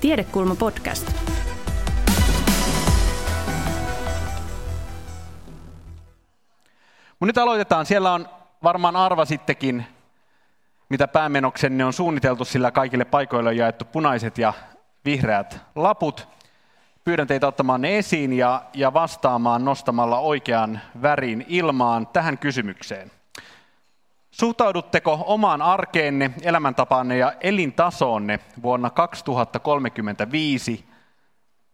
Tiedekulma podcast. Mun nyt aloitetaan. Siellä on varmaan arvasittekin, mitä päämenoksenne on suunniteltu, sillä kaikille paikoille on jaettu punaiset ja vihreät laput. Pyydän teitä ottamaan ne esiin ja, ja vastaamaan nostamalla oikean värin ilmaan tähän kysymykseen. Suhtaudutteko omaan arkeenne, elämäntapaanne ja elintasoonne vuonna 2035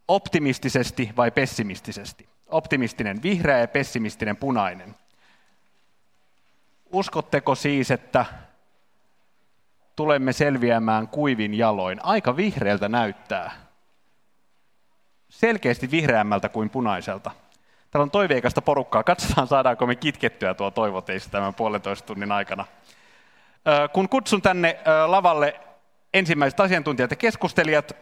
optimistisesti vai pessimistisesti? Optimistinen vihreä ja pessimistinen punainen. Uskotteko siis, että tulemme selviämään kuivin jaloin? Aika vihreältä näyttää. Selkeästi vihreämmältä kuin punaiselta. Täällä on toiveikasta porukkaa. Katsotaan, saadaanko me kitkettyä tuo toivo teistä tämän puolentoista tunnin aikana. Kun kutsun tänne lavalle ensimmäiset asiantuntijat ja keskustelijat,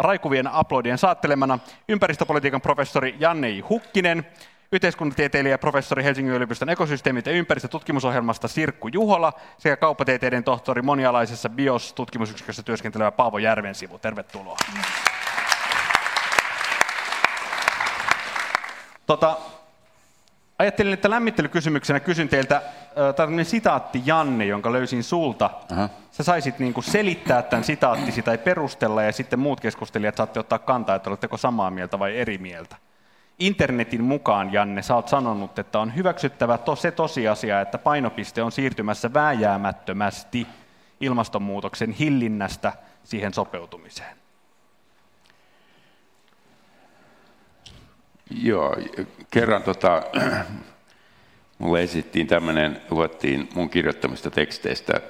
Raikuvien aplodien saattelemana ympäristöpolitiikan professori Janne Hukkinen, yhteiskuntatieteilijä professori Helsingin yliopiston ekosysteemit ja ympäristötutkimusohjelmasta Sirkku Juhola sekä kauppatieteiden tohtori monialaisessa BIOS-tutkimusyksikössä työskentelevä Paavo Järvensivu. Tervetuloa. Mm. Tota, ajattelin, että lämmittelykysymyksenä kysyn teiltä tämmöinen sitaatti Janne, jonka löysin sulta. Aha. Sä saisit niin kuin selittää tämän sitaattisi tai perustella ja sitten muut keskustelijat saatte ottaa kantaa, että oletteko samaa mieltä vai eri mieltä. Internetin mukaan, Janne, sä oot sanonut, että on hyväksyttävä to, se tosiasia, että painopiste on siirtymässä vääjäämättömästi ilmastonmuutoksen hillinnästä siihen sopeutumiseen. Joo, kerran tota, mulle esittiin tämmöinen, luettiin mun kirjoittamista teksteistä,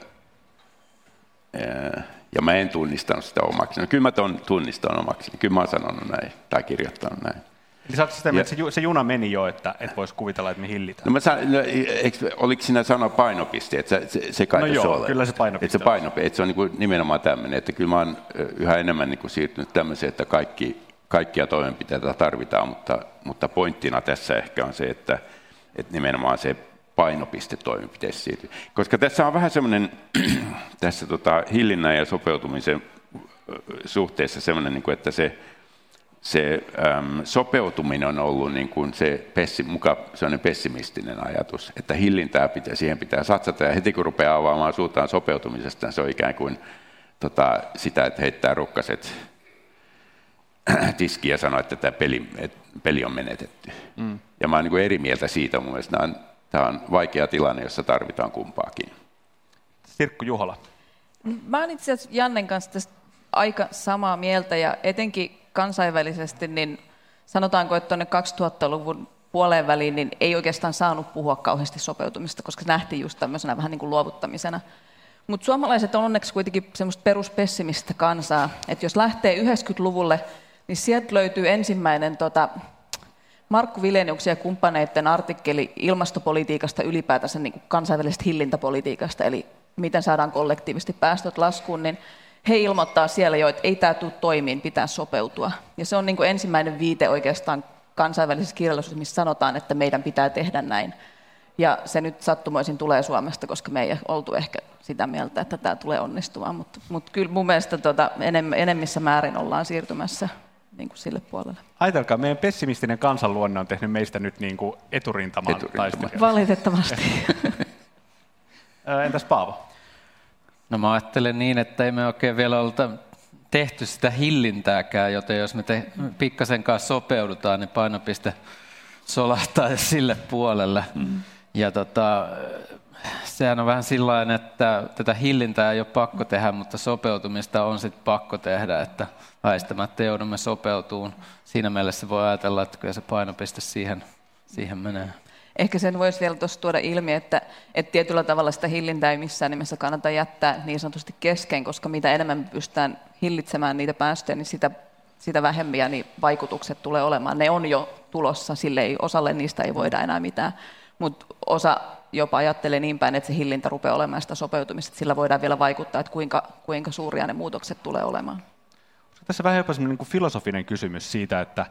ja mä en tunnistanut sitä omaksi. No kyllä mä ton tunnistan omaksi, kyllä mä oon sanonut näin, tai kirjoittanut näin. Eli sä sitä, että se, juna meni jo, että et voisi kuvitella, että me hillitään. No mä san, no, eikö, oliko siinä sana painopiste, että se, se kai no joo, ole. kyllä se painopiste että se, painopiste, että se on niin kuin nimenomaan tämmöinen, että kyllä mä oon yhä enemmän niin kuin siirtynyt tämmöiseen, että kaikki, kaikkia toimenpiteitä tarvitaan, mutta, mutta pointtina tässä ehkä on se, että, että nimenomaan se painopiste toimenpiteessä siirtyy. Koska tässä on vähän semmoinen, tässä tota, hillinnän ja sopeutumisen suhteessa semmoinen, niin kuin, että se, se äm, sopeutuminen on ollut niin kuin se pessi, muka pessimistinen ajatus, että hillintää pitää, siihen pitää satsata, ja heti kun rupeaa avaamaan suutaan sopeutumisesta, se on ikään kuin tota, sitä, että heittää rukkaset tiskiä ja sanoo, että tämä peli, että peli on menetetty. Mm. Ja mä oon niin eri mieltä siitä, mun mielestä tämä on, tämä on vaikea tilanne, jossa tarvitaan kumpaakin. Sirkku Juhola. Mä oon itse asiassa Jannen kanssa tästä aika samaa mieltä ja etenkin kansainvälisesti, niin sanotaanko, että tuonne 2000-luvun puoleen väliin niin ei oikeastaan saanut puhua kauheasti sopeutumista, koska se nähtiin just tämmöisenä vähän niin kuin luovuttamisena. Mutta suomalaiset on onneksi kuitenkin semmoista peruspessimistä kansaa, että jos lähtee 90-luvulle, niin sieltä löytyy ensimmäinen tota, Markku Vileniuksen ja kumppaneiden artikkeli ilmastopolitiikasta ylipäätänsä niin kuin kansainvälisestä hillintäpolitiikasta, eli miten saadaan kollektiivisesti päästöt laskuun, niin he ilmoittaa siellä jo, että ei tämä tule toimiin, pitää sopeutua. Ja se on niin kuin ensimmäinen viite oikeastaan kansainvälisessä kirjallisuudessa, missä sanotaan, että meidän pitää tehdä näin. Ja se nyt sattumoisin tulee Suomesta, koska me ei oltu ehkä sitä mieltä, että tämä tulee onnistumaan. Mutta, mutta kyllä mun mielestä tuota, enemmissä määrin ollaan siirtymässä niin kuin sille puolelle. Ajatelkaa, meidän pessimistinen kansanluonne on tehnyt meistä nyt niin kuin eturintaman Eturintama. Valitettavasti. Entäs Paavo? No mä ajattelen niin, että ei me oikein vielä olta tehty sitä hillintääkään, joten jos me te, pikkasen kanssa sopeudutaan, niin painopiste solahtaa sille puolelle. Mm. Ja tota, sehän on vähän sillä että tätä hillintää ei ole pakko tehdä, mutta sopeutumista on sitten pakko tehdä, että väistämättä joudumme sopeutumaan. Siinä mielessä voi ajatella, että kyllä se painopiste siihen, siihen menee. Ehkä sen voisi vielä tuossa tuoda ilmi, että, että tietyllä tavalla sitä hillintää ei missään nimessä kannata jättää niin sanotusti kesken, koska mitä enemmän me pystytään hillitsemään niitä päästöjä, niin sitä, sitä vähempiä niin vaikutukset tulee olemaan. Ne on jo tulossa, sille ei, osalle niistä ei voida enää mitään, mutta osa jopa ajattelee niin päin, että se hillintä rupeaa olemaan sitä sopeutumista, että sillä voidaan vielä vaikuttaa, että kuinka, kuinka suuria ne muutokset tulee olemaan. Tässä vähän jopa niin kuin filosofinen kysymys siitä, että,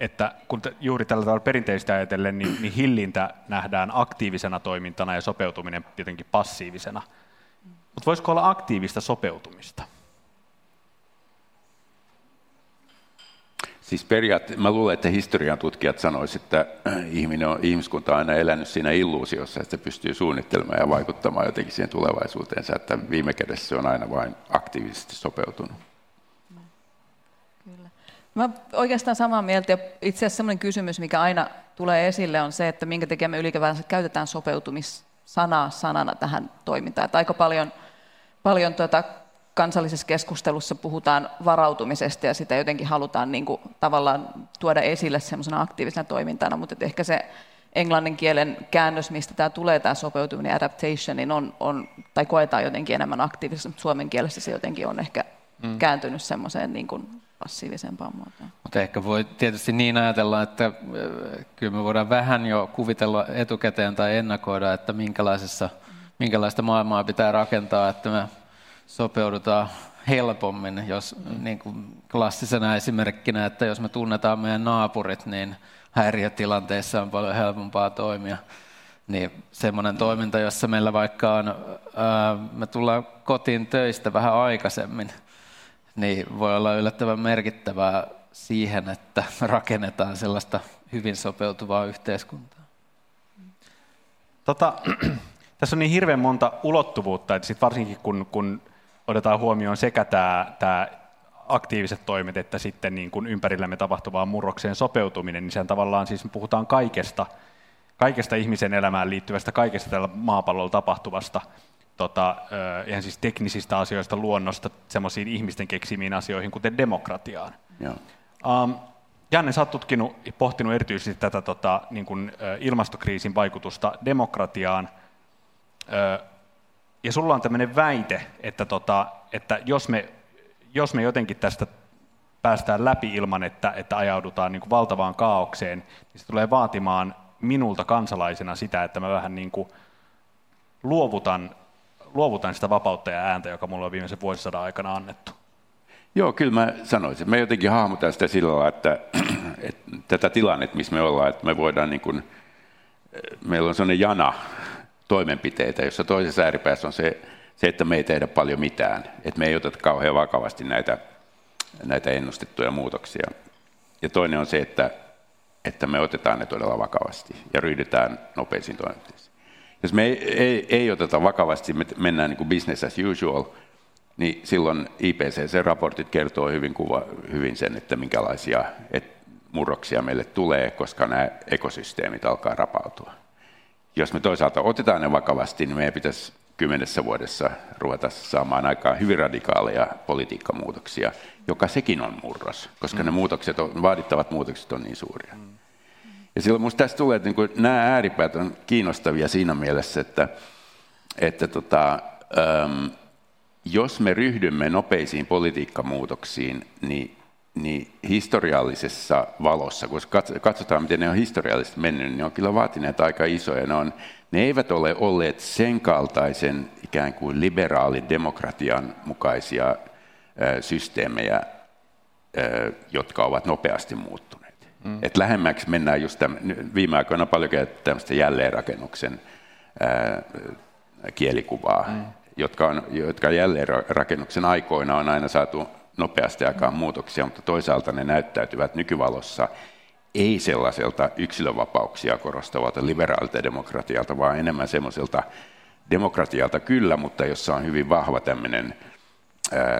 että kun juuri tällä tavalla perinteistä ajatellen, niin, niin hillintä nähdään aktiivisena toimintana ja sopeutuminen jotenkin passiivisena. Mutta voisiko olla aktiivista sopeutumista? Siis periaatteessa, mä luulen, että historian tutkijat sanoisivat, että ihminen on, ihmiskunta on aina elänyt siinä illuusiossa, että se pystyy suunnittelemaan ja vaikuttamaan jotenkin siihen tulevaisuuteensa, että viime kädessä se on aina vain aktiivisesti sopeutunut. Kyllä. Mä oikeastaan samaa mieltä ja itse asiassa sellainen kysymys, mikä aina tulee esille on se, että minkä takia me käytetään sopeutumissanaa sanana tähän toimintaan. Että aika paljon, paljon tuota kansallisessa keskustelussa puhutaan varautumisesta ja sitä jotenkin halutaan niin kuin, tavallaan tuoda esille semmoisena aktiivisena toimintana, mutta ehkä se englannin kielen käännös, mistä tämä tulee, tämä sopeutuminen, adaptation, niin on, on, tai koetaan jotenkin enemmän aktiivisesti, suomen kielessä se jotenkin on ehkä mm. kääntynyt semmoiseen niin kuin passiivisempaan muotoon. Mutta ehkä voi tietysti niin ajatella, että kyllä me voidaan vähän jo kuvitella etukäteen tai ennakoida, että minkälaisessa, minkälaista maailmaa pitää rakentaa, että me sopeudutaan helpommin, jos niin kuin klassisena esimerkkinä, että jos me tunnetaan meidän naapurit, niin häiriötilanteissa on paljon helpompaa toimia. Niin semmoinen toiminta, jossa meillä vaikka on, ää, me tullaan kotiin töistä vähän aikaisemmin, niin voi olla yllättävän merkittävää siihen, että rakennetaan sellaista hyvin sopeutuvaa yhteiskuntaa. Tota, tässä on niin hirveän monta ulottuvuutta, että sit varsinkin kun, kun otetaan huomioon sekä tämä, tämä aktiiviset toimet että sitten niin kuin ympärillämme tapahtuvaan murrokseen sopeutuminen, niin sen tavallaan siis me puhutaan kaikesta, kaikesta ihmisen elämään liittyvästä, kaikesta tällä maapallolla tapahtuvasta, tota, ihan siis teknisistä asioista, luonnosta, semmoisiin ihmisten keksimiin asioihin, kuten demokratiaan. Joo. Um, Janne, sä oot tutkinut ja pohtinut erityisesti tätä tota, niin kuin, ilmastokriisin vaikutusta demokratiaan. Ja sulla on tämmöinen väite, että, tota, että jos, me, jos me jotenkin tästä päästään läpi ilman, että, että ajaudutaan niin kuin valtavaan kaaukseen, niin se tulee vaatimaan minulta kansalaisena sitä, että mä vähän niin kuin luovutan, luovutan sitä vapautta ja ääntä, joka mulla on viimeisen vuosisadan aikana annettu. Joo, kyllä mä sanoisin. Me jotenkin hahmotan sitä sillä lailla, että, että tätä tilannetta, missä me ollaan, että me voidaan niin kuin, meillä on sellainen jana toimenpiteitä, jossa toisessa ääripäässä on se, se, että me ei tehdä paljon mitään, että me ei oteta kauhean vakavasti näitä, näitä ennustettuja muutoksia. Ja toinen on se, että, että me otetaan ne todella vakavasti ja ryhdytään nopeisiin toimenpiteisiin. Jos me ei, ei, ei oteta vakavasti, me mennään niin kuin business as usual, niin silloin IPCC-raportit kertoo hyvin, kuva, hyvin sen, että minkälaisia et, murroksia meille tulee, koska nämä ekosysteemit alkaa rapautua jos me toisaalta otetaan ne vakavasti, niin meidän pitäisi kymmenessä vuodessa ruveta saamaan aikaan hyvin radikaaleja politiikkamuutoksia, joka sekin on murros, koska mm. ne muutokset on, vaadittavat muutokset on niin suuria. Mm. Ja silloin minusta tässä tulee, että niin nämä ääripäät on kiinnostavia siinä mielessä, että, että tota, äm, jos me ryhdymme nopeisiin politiikkamuutoksiin, niin niin historiallisessa valossa, kun katsotaan, miten ne on historiallisesti mennyt, niin ne on kyllä vaatineet aika isoja. Ne, on, ne eivät ole olleet sen kaltaisen ikään kuin liberaalin demokratian mukaisia systeemejä, jotka ovat nopeasti muuttuneet. Mm. Et lähemmäksi mennään just tämän, viime aikoina paljon käytetty tämmöistä jälleenrakennuksen kielikuvaa, mm. jotka, on, jotka jälleenrakennuksen aikoina on aina saatu nopeasti aikaan muutoksia, mutta toisaalta ne näyttäytyvät nykyvalossa ei sellaiselta yksilövapauksia korostavalta liberaalilta demokratialta, vaan enemmän semmoiselta demokratialta kyllä, mutta jossa on hyvin vahva tämmöinen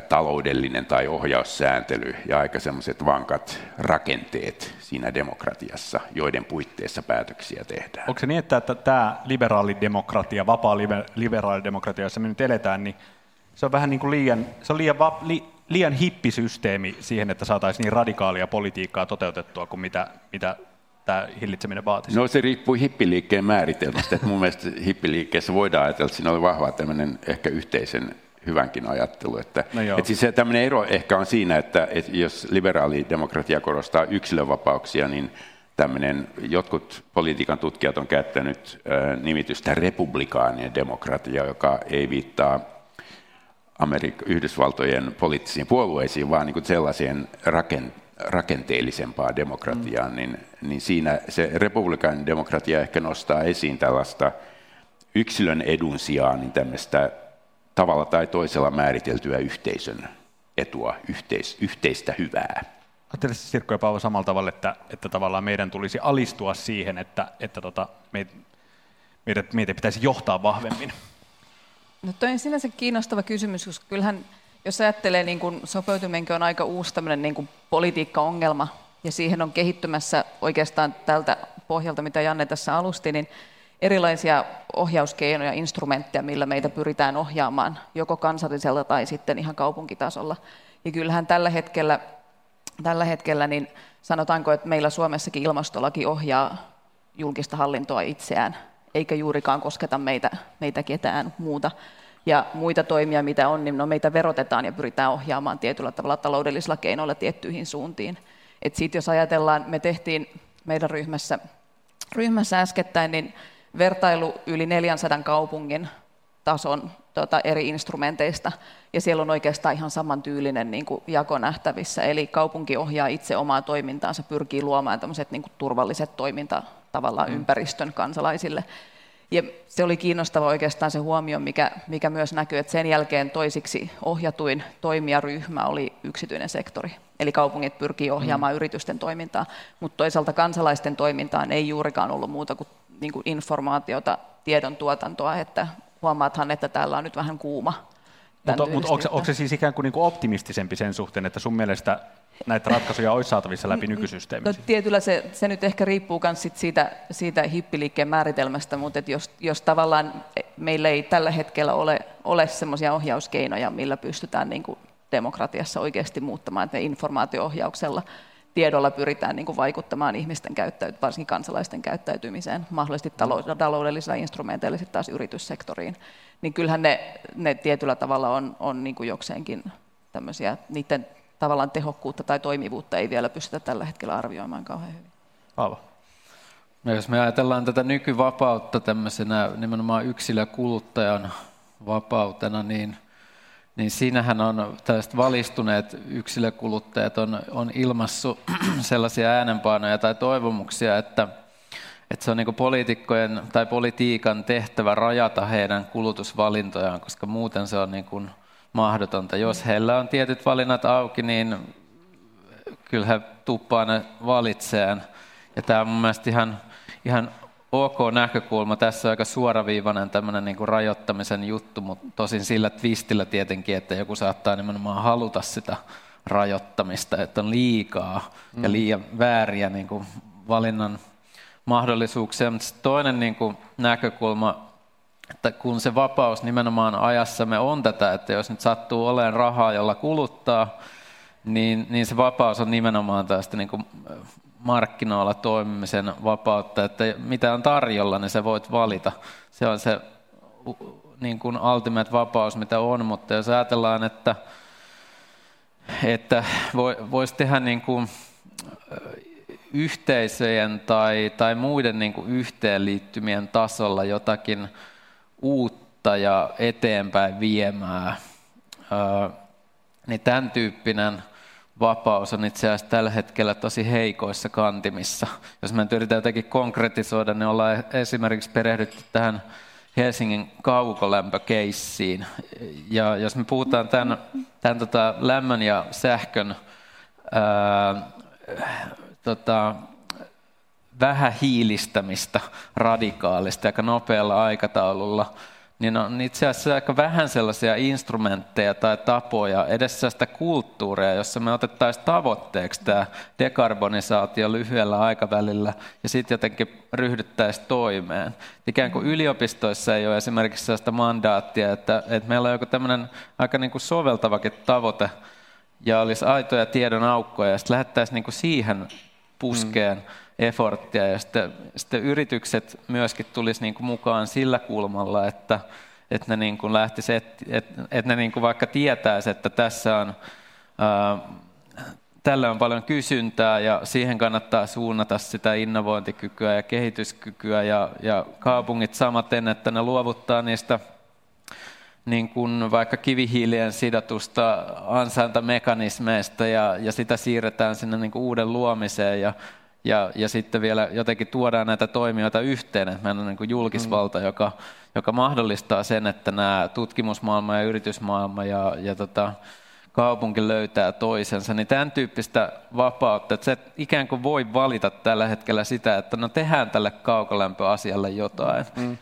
taloudellinen tai ohjaussääntely ja aika semmoiset vankat rakenteet siinä demokratiassa, joiden puitteissa päätöksiä tehdään. Onko se niin, että tämä liberaalidemokratia, vapaa liberaalidemokratia, jossa me nyt eletään, niin se on vähän niin kuin liian, se on liian, va, li, liian hippisysteemi siihen, että saataisiin niin radikaalia politiikkaa toteutettua kuin mitä, mitä tämä hillitseminen vaatisi? No se riippuu hippiliikkeen määritelmästä. Että mun mielestä hippiliikkeessä voidaan ajatella, että siinä oli vahva tämmöinen ehkä yhteisen hyvänkin ajattelu. Että, no että siis tämmöinen ero ehkä on siinä, että, että jos liberaali demokratia korostaa yksilönvapauksia, niin tämmöinen, jotkut politiikan tutkijat on käyttänyt äh, nimitystä republikaanien demokratia, joka ei viittaa Amerik- Yhdysvaltojen poliittisiin puolueisiin, vaan niin kuin sellaiseen rakenteellisempaan demokratiaan, mm. niin, niin siinä se republikaaninen demokratia ehkä nostaa esiin tällaista yksilön edun sijaan niin tämmöistä tavalla tai toisella määriteltyä yhteisön etua, yhteis, yhteistä hyvää. Ajattelisitko Sirkko ja Paavo samalla tavalla, että, että tavallaan meidän tulisi alistua siihen, että, että tota, meitä, meitä pitäisi johtaa vahvemmin? No toi on sinänsä kiinnostava kysymys, koska kyllähän jos ajattelee, niin kuin sopeutuminenkin on aika uusi tämmöinen niin kuin politiikka-ongelma, ja siihen on kehittymässä oikeastaan tältä pohjalta, mitä Janne tässä alusti, niin erilaisia ohjauskeinoja, instrumentteja, millä meitä pyritään ohjaamaan joko kansallisella tai sitten ihan kaupunkitasolla. Ja kyllähän tällä hetkellä, tällä hetkellä niin sanotaanko, että meillä Suomessakin ilmastolaki ohjaa julkista hallintoa itseään, eikä juurikaan kosketa meitä, meitä ketään muuta. Ja muita toimia, mitä on, niin no meitä verotetaan ja pyritään ohjaamaan tietyllä tavalla taloudellisilla keinoilla tiettyihin suuntiin. Et sit jos ajatellaan, me tehtiin meidän ryhmässä, ryhmässä äskettäin niin vertailu yli 400 kaupungin tason tota, eri instrumenteista, ja siellä on oikeastaan ihan samantyylinen niin kuin jako nähtävissä. Eli kaupunki ohjaa itse omaa toimintaansa, pyrkii luomaan niin kuin turvalliset toiminta tavallaan mm. ympäristön kansalaisille. Ja se oli kiinnostava oikeastaan se huomio, mikä, mikä myös näkyy, että sen jälkeen toisiksi ohjatuin toimijaryhmä oli yksityinen sektori. Eli kaupungit pyrkii ohjaamaan mm. yritysten toimintaa, mutta toisaalta kansalaisten toimintaan ei juurikaan ollut muuta kuin, niin kuin informaatiota, tiedon tuotantoa, että huomaathan, että täällä on nyt vähän kuuma. Mutta, mutta onko, onko se siis ikään kuin, niin kuin optimistisempi sen suhteen, että sun mielestä näitä ratkaisuja olisi saatavissa läpi nykysysteemissä? No, tietyllä se, se nyt ehkä riippuu myös sit siitä, siitä hippiliikkeen määritelmästä, mutta et jos, jos tavallaan meillä ei tällä hetkellä ole, ole sellaisia ohjauskeinoja, millä pystytään niin kuin demokratiassa oikeasti muuttamaan, että informaatio-ohjauksella tiedolla pyritään niin kuin vaikuttamaan ihmisten käyttäytymiseen, varsinkin kansalaisten käyttäytymiseen, mahdollisesti taloudellisilla instrumenteilla sitten taas yrityssektoriin, niin kyllähän ne, ne tietyllä tavalla on, on niin kuin jokseenkin tämmöisiä, niiden tavallaan tehokkuutta tai toimivuutta ei vielä pystytä tällä hetkellä arvioimaan kauhean hyvin. Aava. No jos me ajatellaan tätä nykyvapautta tämmöisenä nimenomaan yksilökuluttajan vapautena, niin, niin siinähän on tällaiset valistuneet yksilökuluttajat on, on ilmassu sellaisia äänenpainoja tai toivomuksia, että, että se on niin poliitikkojen tai politiikan tehtävä rajata heidän kulutusvalintojaan, koska muuten se on niin kuin mahdotonta. Jos heillä on tietyt valinnat auki, niin kyllä he tuppaa ne valitseen. Ja tämä on mun mielestä ihan, ihan ok näkökulma. Tässä on aika suoraviivainen tämmöinen niin kuin rajoittamisen juttu, mutta tosin sillä twistillä tietenkin, että joku saattaa nimenomaan haluta sitä rajoittamista, että on liikaa ja mm. liian vääriä niin kuin valinnan mahdollisuuksia. Mutta toinen niin kuin näkökulma että kun se vapaus nimenomaan ajassamme on tätä, että jos nyt sattuu olemaan rahaa, jolla kuluttaa, niin, niin se vapaus on nimenomaan tästä niin kuin markkinoilla toimimisen vapautta, että mitä on tarjolla, niin sä voit valita. Se on se niin kuin ultimate vapaus, mitä on, mutta jos ajatellaan, että, että voisi tehdä niin kuin yhteisöjen tai, tai muiden niin kuin yhteenliittymien tasolla jotakin uutta ja eteenpäin viemää, niin tämän tyyppinen vapaus on itse asiassa tällä hetkellä tosi heikoissa kantimissa. Jos me yritetään jotenkin konkretisoida, niin ollaan esimerkiksi perehdytty tähän Helsingin kaukolämpökeissiin. Ja jos me puhutaan tämän, tämän tota lämmön ja sähkön ää, tota, vähähiilistämistä radikaalista aika nopealla aikataululla, niin on itse asiassa aika vähän sellaisia instrumentteja tai tapoja, edes sellaista kulttuuria, jossa me otettaisiin tavoitteeksi tämä dekarbonisaatio lyhyellä aikavälillä ja sitten jotenkin ryhdyttäisiin toimeen. Ikään kuin yliopistoissa ei ole esimerkiksi sellaista mandaattia, että, että meillä on joku tämmöinen aika niin kuin soveltavakin tavoite ja olisi aitoja tiedon aukkoja ja sitten lähdettäisiin niin kuin siihen puskeen. Mm efforttia ja sitten, sitten yritykset myöskin tulisi niin kuin mukaan sillä kulmalla, että, että ne niin kuin lähtisi, että, että ne niin kuin vaikka tietäisi, että tässä on, ää, tällä on paljon kysyntää ja siihen kannattaa suunnata sitä innovointikykyä ja kehityskykyä ja, ja kaupungit samaten, että ne luovuttaa niistä niin kuin vaikka kivihiilien sidatusta ansaintamekanismeista ja, ja sitä siirretään sinne niin kuin uuden luomiseen ja ja, ja sitten vielä jotenkin tuodaan näitä toimijoita yhteen, että meillä on niin kuin julkisvalta, mm. joka, joka mahdollistaa sen, että nämä tutkimusmaailma ja yritysmaailma ja, ja tota, kaupunki löytää toisensa, niin tämän tyyppistä vapautta, että se ikään kuin voi valita tällä hetkellä sitä, että no tehdään tälle kaukolämpöasialle jotain. Mm.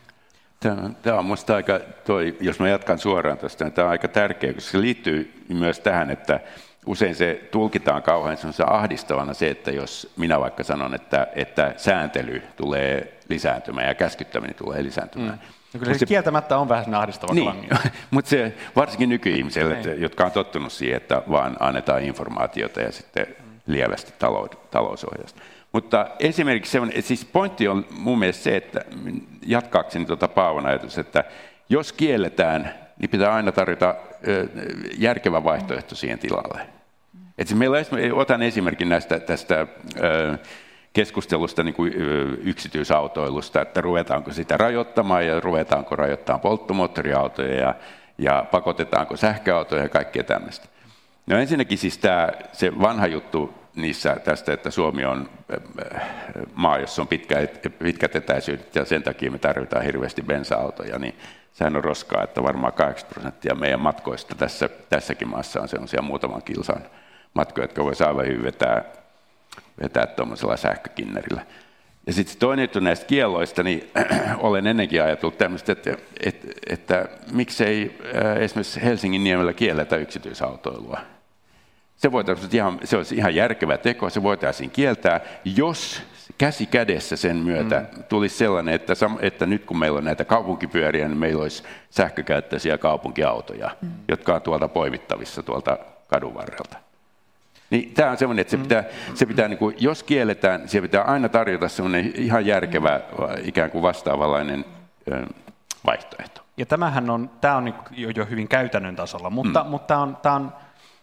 Tämä on minusta aika, toi, jos mä jatkan suoraan tästä, niin tämä on aika tärkeä, koska se liittyy myös tähän, että usein se tulkitaan kauhean ahdistavana se, että jos minä vaikka sanon, että, että sääntely tulee lisääntymään ja käskyttäminen tulee lisääntymään. Mm. No kyllä se, se kieltämättä on vähän ahdistava niin, mutta se varsinkin nykyihmiselle, että, jotka on tottunut siihen, että vaan annetaan informaatiota ja sitten lievästi talousohjausta. Mutta esimerkiksi se on, siis pointti on mun mielestä se, että jatkaakseni tuota Paavon ajatus, että jos kielletään, niin pitää aina tarjota järkevä vaihtoehto siihen tilalle. Et siis meillä on, otan esimerkin näistä tästä keskustelusta niin kuin yksityisautoilusta, että ruvetaanko sitä rajoittamaan ja ruvetaanko rajoittamaan polttomoottoriautoja ja, ja pakotetaanko sähköautoja ja kaikkea tämmöistä. No ensinnäkin siis tämä, se vanha juttu niissä tästä, että Suomi on maa, jossa on pitkä, pitkät etäisyydet ja sen takia me tarvitaan hirveästi bensa-autoja, niin sehän on roskaa, että varmaan 80 prosenttia meidän matkoista tässä, tässäkin maassa on sellaisia muutaman kilsan matkoja, jotka voi aivan hyvin vetää, vetää tuommoisella sähkökinnerillä. Ja sitten toinen juttu näistä kielloista, niin olen ennenkin ajatellut tämmöistä, että, että, että, miksei esimerkiksi Helsingin niemellä kielletä yksityisautoilua. Se, voitaisiin ihan, se olisi ihan järkevä teko, se voitaisiin kieltää, jos käsi kädessä sen myötä mm. tulisi sellainen, että, että nyt kun meillä on näitä kaupunkipyöriä, niin meillä olisi sähkökäyttöisiä kaupunkiautoja, mm. jotka on tuolta poimittavissa tuolta kadun varrelta. Niin tämä on semmoinen, että se mm. pitää, se pitää niin kuin, jos kielletään, se pitää aina tarjota semmoinen ihan järkevä, mm. ikään kuin vastaavanlainen vaihtoehto. Ja tämähän on, tämä on jo, jo hyvin käytännön tasolla, mutta, mm. mutta tämä on, tämä on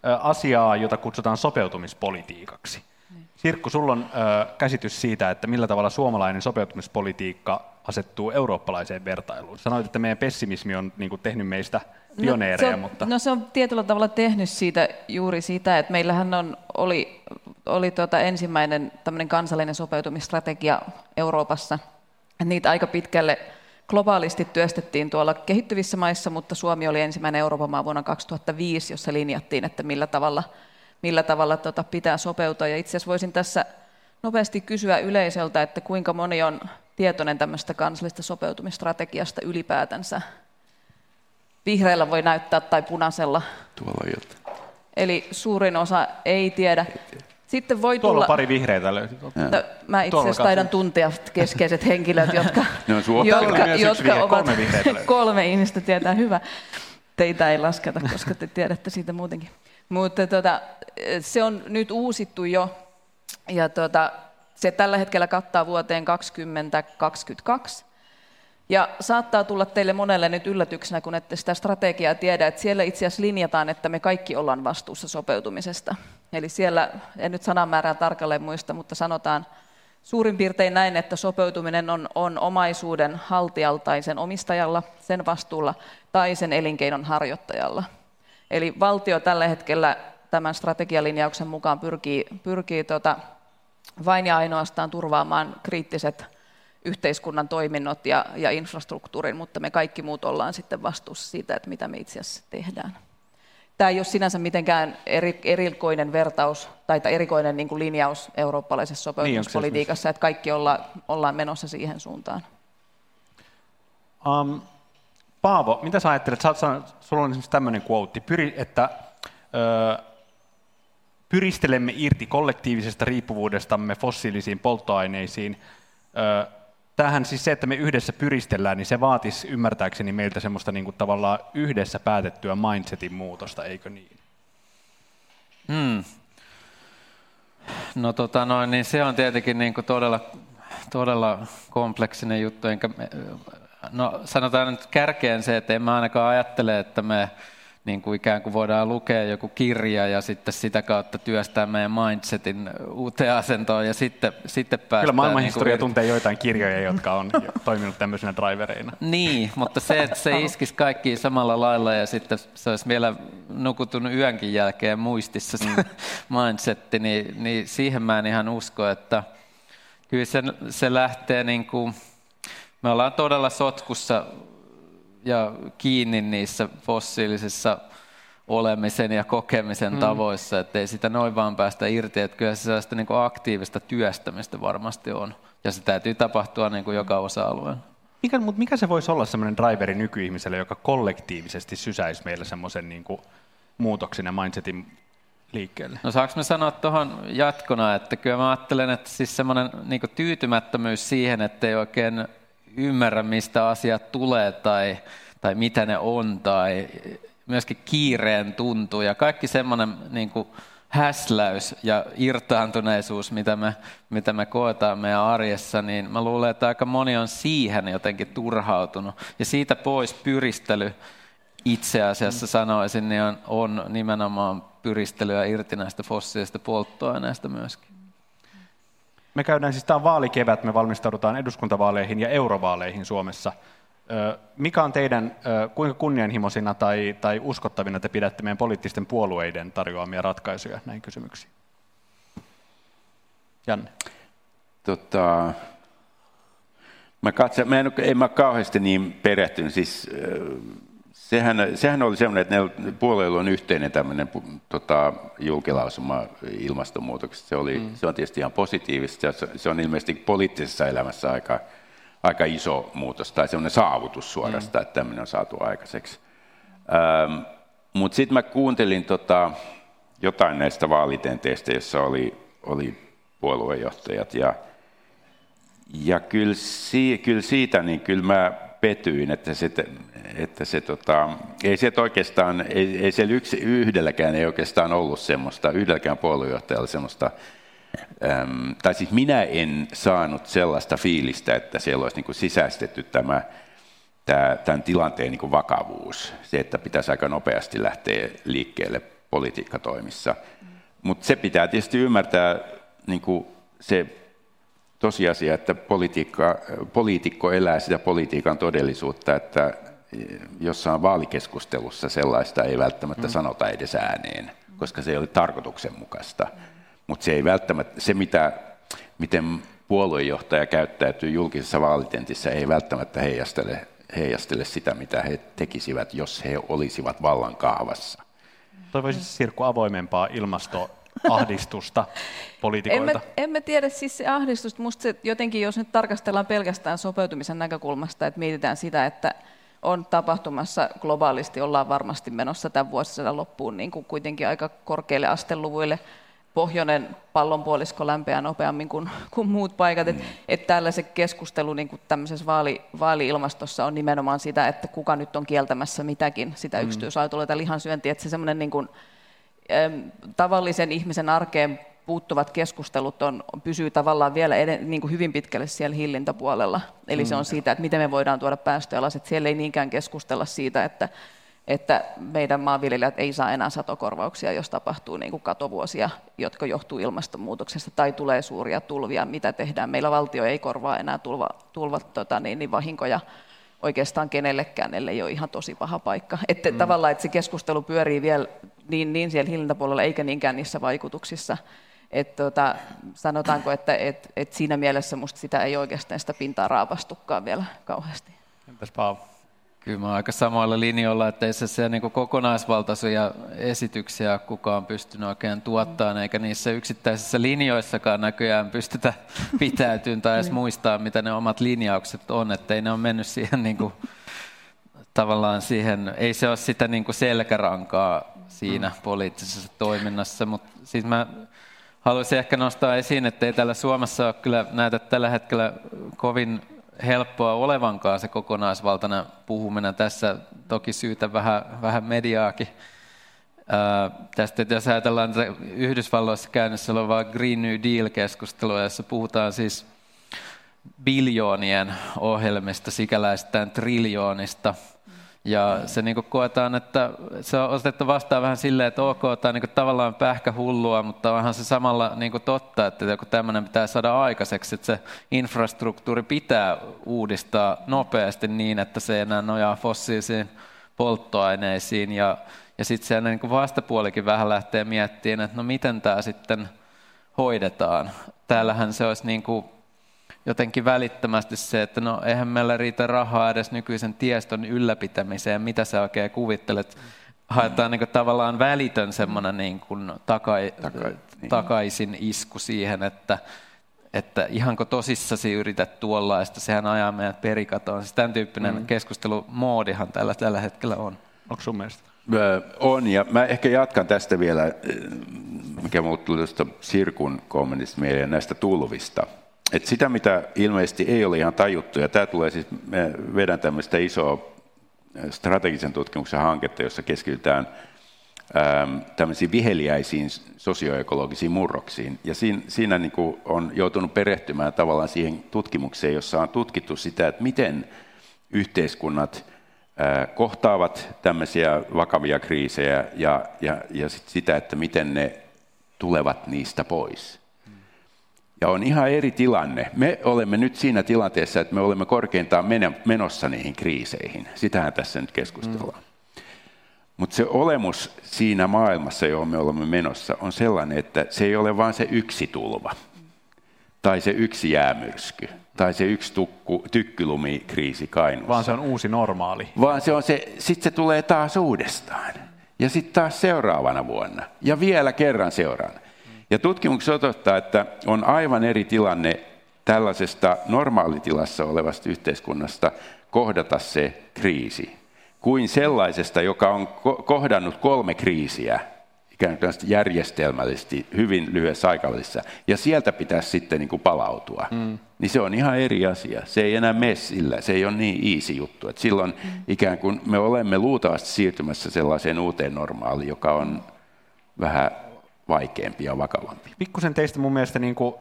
asiaa, jota kutsutaan sopeutumispolitiikaksi. Sirkku, sulla on käsitys siitä, että millä tavalla suomalainen sopeutumispolitiikka asettuu eurooppalaiseen vertailuun. Sanoit, että meidän pessimismi on niin kuin, tehnyt meistä pioneereja. No se, on, mutta... no se on tietyllä tavalla tehnyt siitä juuri sitä, että meillähän on, oli, oli tuota ensimmäinen kansallinen sopeutumistrategia Euroopassa. Niitä aika pitkälle globaalisti työstettiin tuolla kehittyvissä maissa, mutta Suomi oli ensimmäinen Euroopan maa vuonna 2005, jossa linjattiin, että millä tavalla, millä tavalla tota pitää sopeutua. Ja itse asiassa voisin tässä nopeasti kysyä yleisöltä, että kuinka moni on tietoinen tämmöistä kansallista sopeutumistrategiasta ylipäätänsä. Vihreällä voi näyttää tai punaisella. Tuolla Eli suurin osa ei tiedä. Sitten voi Tuolla tulla... pari vihreitä löytyy. No, mä itse asiassa taidan tuntea keskeiset henkilöt, jotka, jotka, jotka ovat kolme, kolme ihmistä tietää hyvä. Teitä ei lasketa, koska te tiedätte siitä muutenkin. Mutta tota, se on nyt uusittu jo, ja tota, se tällä hetkellä kattaa vuoteen 2022. Ja saattaa tulla teille monelle nyt yllätyksenä, kun ette sitä strategiaa tiedä, että siellä itse asiassa linjataan, että me kaikki ollaan vastuussa sopeutumisesta. Eli siellä, en nyt sanamäärää tarkalleen muista, mutta sanotaan suurin piirtein näin, että sopeutuminen on, on omaisuuden haltijalla tai sen omistajalla, sen vastuulla tai sen elinkeinon harjoittajalla. Eli valtio tällä hetkellä tämän strategialinjauksen mukaan pyrkii, pyrkii tota, vain ja ainoastaan turvaamaan kriittiset yhteiskunnan toiminnot ja, ja infrastruktuurin, mutta me kaikki muut ollaan sitten vastuussa siitä, että mitä me itse asiassa tehdään. Tämä ei ole sinänsä mitenkään eri, erikoinen vertaus tai erikoinen niin kuin linjaus eurooppalaisessa sopeutumispolitiikassa, niin, että kaikki olla, ollaan menossa siihen suuntaan. Um, Paavo, mitä sä ajattelet? Sä, sulla on esimerkiksi tämmöinen quote, pyri, että ö, pyristelemme irti kollektiivisesta riippuvuudestamme fossiilisiin polttoaineisiin. Ö, tämähän siis se, että me yhdessä pyristellään, niin se vaatisi ymmärtääkseni meiltä semmoista niin kuin tavallaan yhdessä päätettyä mindsetin muutosta, eikö niin? Hmm. No tota noin, niin se on tietenkin niin kuin todella, todella kompleksinen juttu. Enkä, no sanotaan nyt kärkeen se, että en mä ainakaan ajattele, että me niin kuin ikään kuin voidaan lukea joku kirja ja sitten sitä kautta työstää meidän mindsetin uuteen asentoon ja sitten, sitten päästään... Kyllä maailmanhistoria niin kuin... tuntee joitain kirjoja, jotka on toiminut tämmöisenä drivereina. Niin, mutta se, että se iskisi kaikki samalla lailla ja sitten se olisi vielä nukutunut yönkin jälkeen muistissa se mm. mindsetti, niin, niin siihen mä en ihan usko, että kyllä se, se lähtee niin kuin... Me ollaan todella sotkussa ja kiinni niissä fossiilisissa olemisen ja kokemisen mm. tavoissa, että ei sitä noin vaan päästä irti, että kyllä se sellaista niin kuin aktiivista työstämistä varmasti on, ja se täytyy tapahtua niin kuin joka osa-alueella. Mikä, mutta mikä se voisi olla semmoinen driveri nykyihmiselle, joka kollektiivisesti sysäisi meille semmoisen niin kuin muutoksen ja mindsetin liikkeelle? No saanko mä sanoa tuohon jatkona, että kyllä mä ajattelen, että siis semmoinen niin tyytymättömyys siihen, että ei oikein ymmärrä, mistä asiat tulee tai, tai mitä ne on, tai myöskin kiireen tuntuu ja kaikki semmoinen niin kuin häsläys ja irtaantuneisuus, mitä me, mitä me koetaan meidän arjessa, niin mä luulen, että aika moni on siihen jotenkin turhautunut. Ja siitä pois pyristely itse asiassa sanoisin, niin on, on nimenomaan pyristelyä irti näistä fossiilisista polttoaineista myöskin. Me käydään siis tämä vaalikevät, me valmistaudutaan eduskuntavaaleihin ja eurovaaleihin Suomessa. Mikä on teidän, kuinka kunnianhimoisina tai, tai uskottavina te pidätte meidän poliittisten puolueiden tarjoamia ratkaisuja näihin kysymyksiin? Janne. Tota, mä katson, mä en, en mä kauheasti niin perehtynyt, siis sehän, sehän oli semmoinen, että ne puolueilla on yhteinen tämmöinen tota, julkilausuma ilmastonmuutoksesta. Se, oli, mm. se on tietysti ihan positiivista. Se, se on ilmeisesti poliittisessa elämässä aika, aika iso muutos tai semmoinen saavutus suorastaan, mm. että tämmöinen on saatu aikaiseksi. Ähm, Mutta sitten mä kuuntelin tota, jotain näistä vaalitenteistä, jossa oli, oli puoluejohtajat. Ja, ja kyllä, si, kyllä siitä, niin kyllä mä petyin, että se, että se tota, ei se oikeastaan, ei, ei siellä yksi, yhdelläkään ei oikeastaan ollut semmoista, yhdelläkään puoluejohtajalla semmoista, äm, tai siis minä en saanut sellaista fiilistä, että siellä olisi niin sisäistetty tämä, tämä, tämän tilanteen niin vakavuus, se, että pitäisi aika nopeasti lähteä liikkeelle politiikkatoimissa. Mutta se pitää tietysti ymmärtää niin se tosiasia, että politiikka, poliitikko elää sitä politiikan todellisuutta, että jossain vaalikeskustelussa sellaista ei välttämättä mm. sanota edes ääneen, koska se ei ole tarkoituksenmukaista. Mm. Mutta se ei välttämättä, se mitä, miten puoluejohtaja käyttäytyy julkisessa vaalitentissä, ei välttämättä heijastele, heijastele sitä, mitä he tekisivät, jos he olisivat vallan kahvassa. Toivoisin Sirkku avoimempaa ilmasto ahdistusta poliitikoilta? Emme, emme tiedä siis se ahdistus. Musta se jotenkin, jos nyt tarkastellaan pelkästään sopeutumisen näkökulmasta, että mietitään sitä, että on tapahtumassa globaalisti, ollaan varmasti menossa tämän vuosisadan loppuun niin kuin kuitenkin aika korkeille asteluvuille. Pohjoinen pallonpuolisko lämpeää nopeammin kuin, kuin muut paikat. Että et tällaisen keskustelu niin kuin tämmöisessä vaali, vaali-ilmastossa on nimenomaan sitä, että kuka nyt on kieltämässä mitäkin, sitä mm. yksityisautoilua tai lihansyöntiä. Että se semmoinen niin kuin, tavallisen ihmisen arkeen puuttuvat keskustelut on, pysyy tavallaan vielä eden, niin kuin hyvin pitkälle siellä hillintäpuolella. Eli se on mm. siitä, että miten me voidaan tuoda päästöjä alas. Että siellä ei niinkään keskustella siitä, että, että meidän maanviljelijät ei saa enää satokorvauksia, jos tapahtuu niin kuin katovuosia, jotka johtuu ilmastonmuutoksesta, tai tulee suuria tulvia, mitä tehdään. Meillä valtio ei korvaa enää tulva, tulvat tota, niin, niin vahinkoja oikeastaan kenellekään, ellei ole ihan tosi paha paikka. Että mm. tavallaan, että se keskustelu pyörii vielä niin, niin siellä hillintäpuolella, eikä niinkään niissä vaikutuksissa. Et tota, sanotaanko, että et, et siinä mielessä musta sitä ei oikeastaan sitä pintaa raapastukaan vielä kauheasti. Entäs Paavo? Kyllä mä aika samoilla linjoilla, että ei se, se niin kokonaisvaltaisia esityksiä kukaan pystynyt oikein tuottamaan, eikä niissä yksittäisissä linjoissakaan näköjään pystytä pitäytymään tai edes niin. muistaa, mitä ne omat linjaukset on, että ei ne ole mennyt siihen niin kuin, tavallaan siihen, ei se ole sitä niin kuin selkärankaa siinä mm. poliittisessa toiminnassa, mutta siis mä haluaisin ehkä nostaa esiin, että ei täällä Suomessa ole kyllä näytä tällä hetkellä kovin helppoa olevankaan se kokonaisvaltainen puhuminen. Tässä toki syytä vähän, vähän mediaakin. Ää, tästä, jos ajatellaan että Yhdysvalloissa käynnissä olevaa Green New Deal-keskustelua, jossa puhutaan siis biljoonien ohjelmista, sikäläistään triljoonista – ja se niin koetaan, että se on otettu vastaan vähän silleen, että ok, tämä on niin tavallaan pähkä hullua, mutta onhan se samalla niin totta, että joku tämmöinen pitää saada aikaiseksi, että se infrastruktuuri pitää uudistaa nopeasti niin, että se ei enää nojaa fossiilisiin polttoaineisiin. Ja, ja sitten se niin vastapuolikin vähän lähtee miettimään, että no miten tämä sitten hoidetaan. Täällähän se olisi niin kuin jotenkin välittömästi se, että no eihän meillä riitä rahaa edes nykyisen tiestön ylläpitämiseen, mitä sä oikein kuvittelet. haetaan niin kuin tavallaan välitön semmoinen niin kuin takai, Taka, niin. takaisin isku siihen, että, että ihanko tosissasi yrität tuollaista, sehän ajaa meidät perikatoon. Siis tämän tyyppinen mm. keskustelumoodihan tällä, tällä hetkellä on. Onko sun mielestä? On, ja mä ehkä jatkan tästä vielä, mikä muut tuli tuosta Sirkun kommentista mieleen näistä tulvista. Et sitä, mitä ilmeisesti ei ole ihan tajuttu, ja tämä tulee siis, me vedän tämmöistä isoa strategisen tutkimuksen hanketta, jossa keskitytään tämmöisiin viheliäisiin sosioekologisiin murroksiin. Ja siinä, siinä niin kuin on joutunut perehtymään tavallaan siihen tutkimukseen, jossa on tutkittu sitä, että miten yhteiskunnat kohtaavat tämmöisiä vakavia kriisejä ja, ja, ja sit sitä, että miten ne tulevat niistä pois. Ja on ihan eri tilanne. Me olemme nyt siinä tilanteessa, että me olemme korkeintaan menossa niihin kriiseihin. Sitähän tässä nyt keskustellaan. Mm. Mutta se olemus siinä maailmassa, johon me olemme menossa, on sellainen, että se ei ole vain se yksi tulva, tai se yksi jäämyrsky, tai se yksi tukku, tykkylumikriisi Kainuussa. Vaan se on uusi normaali. Vaan se on se, sitten se tulee taas uudestaan. Ja sitten taas seuraavana vuonna. Ja vielä kerran seuraavana. Ja tutkimukset osoittaa, että on aivan eri tilanne tällaisesta normaalitilassa olevasta yhteiskunnasta kohdata se kriisi, kuin sellaisesta, joka on kohdannut kolme kriisiä ikään kuin järjestelmällisesti hyvin lyhyessä aikavälissä, ja sieltä pitäisi sitten niin kuin palautua. Mm. Niin se on ihan eri asia. Se ei enää mene sillä, se ei ole niin easy juttu. Et silloin mm. ikään kuin me olemme luultavasti siirtymässä sellaiseen uuteen normaaliin, joka on vähän vaikeampi ja vakavampi. Pikkusen teistä mun mielestä niin kuin,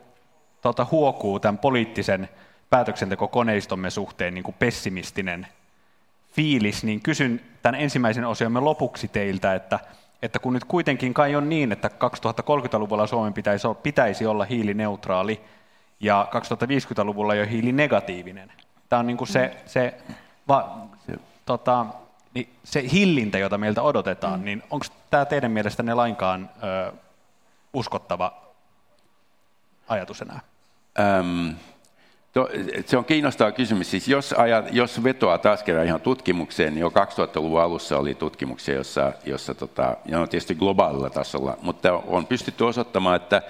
tuota, huokuu tämän poliittisen päätöksentekokoneistomme suhteen niin kuin pessimistinen fiilis, niin kysyn tämän ensimmäisen osiomme lopuksi teiltä, että, että kun nyt kuitenkin kai on niin, että 2030-luvulla Suomen pitäisi olla, pitäisi olla hiilineutraali ja 2050-luvulla jo hiilinegatiivinen. Tämä on niin kuin se, se, va, se, tota, niin se hillintä, jota meiltä odotetaan, mm. niin onko tämä teidän mielestänne lainkaan ö, uskottava ajatus enää? Ähm, to, se on kiinnostava kysymys. Siis jos, ajat, jos vetoaa taas kerran ihan tutkimukseen, niin jo 2000-luvun alussa oli tutkimuksia, jossa, jossa tota, ja on tietysti globaalilla tasolla, mutta on pystytty osoittamaan, että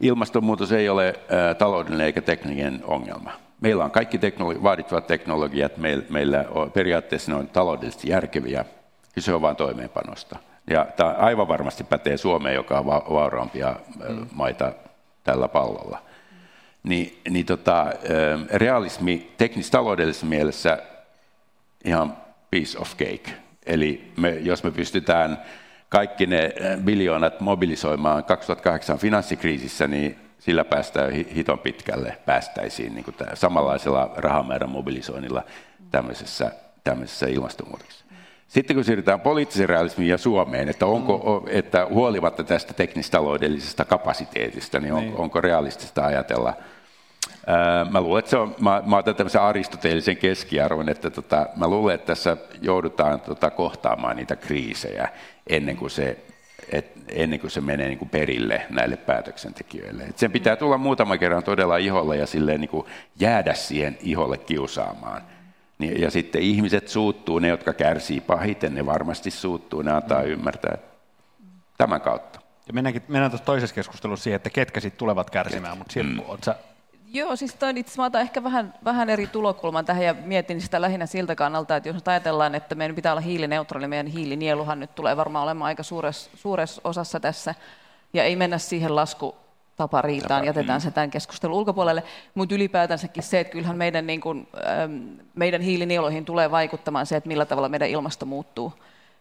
ilmastonmuutos ei ole ä, taloudellinen eikä tekninen ongelma. Meillä on kaikki teknologi- vaadittavat teknologiat, meillä, meillä on, periaatteessa ne on taloudellisesti järkeviä, kyse on vain toimeenpanosta. Ja tämä aivan varmasti pätee Suomeen, joka on va- vauraampia mm. maita tällä pallolla. Ni, niin tota, realismi teknis-taloudellisessa mielessä ihan piece of cake. Eli me, jos me pystytään kaikki ne biljoonat mobilisoimaan 2008 finanssikriisissä, niin sillä päästään hiton pitkälle, päästäisiin niin kuin samanlaisella rahamäärän mobilisoinnilla tämmöisessä, tämmöisessä ilmastonmuutoksessa. Sitten kun siirrytään poliittisen realismiin ja Suomeen, että, onko, mm. että huolimatta tästä teknistaloudellisesta kapasiteetista, niin, on, niin. onko realistista ajatella Mä luulen, että se on, mä, mä otan tämmöisen aristoteellisen keskiarvon, että tota, mä luulen, että tässä joudutaan tota, kohtaamaan niitä kriisejä ennen kuin se, et, ennen kuin se menee niin kuin perille näille päätöksentekijöille. Et sen pitää tulla muutama kerran todella iholle ja silleen niin kuin jäädä siihen iholle kiusaamaan. Niin, ja sitten ihmiset suuttuu, ne jotka kärsii pahiten, ne varmasti suuttuu, ne antaa mm. ymmärtää tämän kautta. Ja mennäänkin, mennään tuossa toisessa keskustelussa siihen, että ketkä sitten tulevat kärsimään, mutta Sirkku, mm. sä Joo, siis toi itse mä ehkä vähän, vähän eri tulokulman tähän ja mietin sitä lähinnä siltä kannalta, että jos nyt ajatellaan, että meidän pitää olla hiilineutraali, meidän hiilinieluhan nyt tulee varmaan olemaan aika suuressa, suuressa osassa tässä, ja ei mennä siihen lasku tapariitaan, jätetään se tämän keskustelun ulkopuolelle, mutta ylipäätänsäkin se, että kyllähän meidän, niin kuin, meidän hiilinieluihin tulee vaikuttamaan se, että millä tavalla meidän ilmasto muuttuu.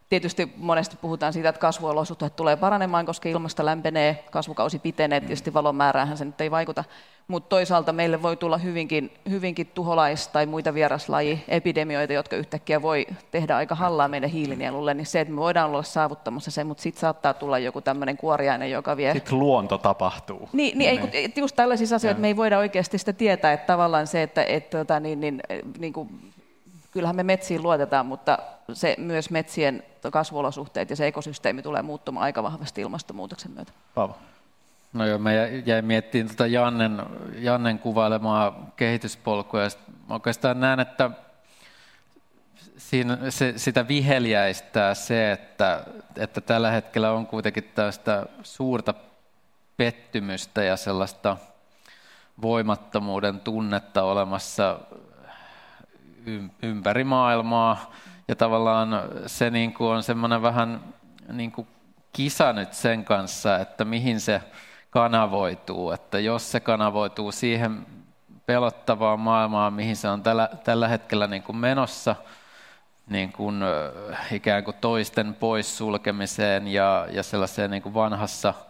Tietysti monesti puhutaan siitä, että kasvuolosuhteet tulee paranemaan, koska ilmasto lämpenee, kasvukausi pitenee, tietysti valon määräähän se nyt ei vaikuta, mutta toisaalta meille voi tulla hyvinkin, hyvinkin tuholais- tai muita vieraslajiepidemioita, jotka yhtäkkiä voi tehdä aika hallaa meidän hiilinielulle, niin se, että me voidaan olla saavuttamassa se, mutta sitten saattaa tulla joku tämmöinen kuoriainen, joka vie... Sitten luonto tapahtuu. Niin, niin, niin. Ei, just tällaisissa asioissa me ei voida oikeasti sitä tietää, että tavallaan se, että et, tota, niin, niin, niin kuin, kyllähän me metsiin luotetaan, mutta se myös metsien kasvuolosuhteet ja se ekosysteemi tulee muuttumaan aika vahvasti ilmastonmuutoksen myötä. Paavo. No joo, mä jäin miettimään tuota Jannen, Jannen kuvailemaa kehityspolkua. Ja oikeastaan näen, että siinä se, sitä viheliäistää se, että, että tällä hetkellä on kuitenkin tästä suurta pettymystä ja sellaista voimattomuuden tunnetta olemassa ympäri maailmaa. Ja tavallaan se niin kuin on semmoinen vähän niin kuin kisa nyt sen kanssa, että mihin se kanavoituu. Että jos se kanavoituu siihen pelottavaan maailmaan, mihin se on tällä, tällä hetkellä niin kuin menossa, niin kuin, ikään kuin toisten poissulkemiseen ja, ja sellaiseen niin kuin vanhassa –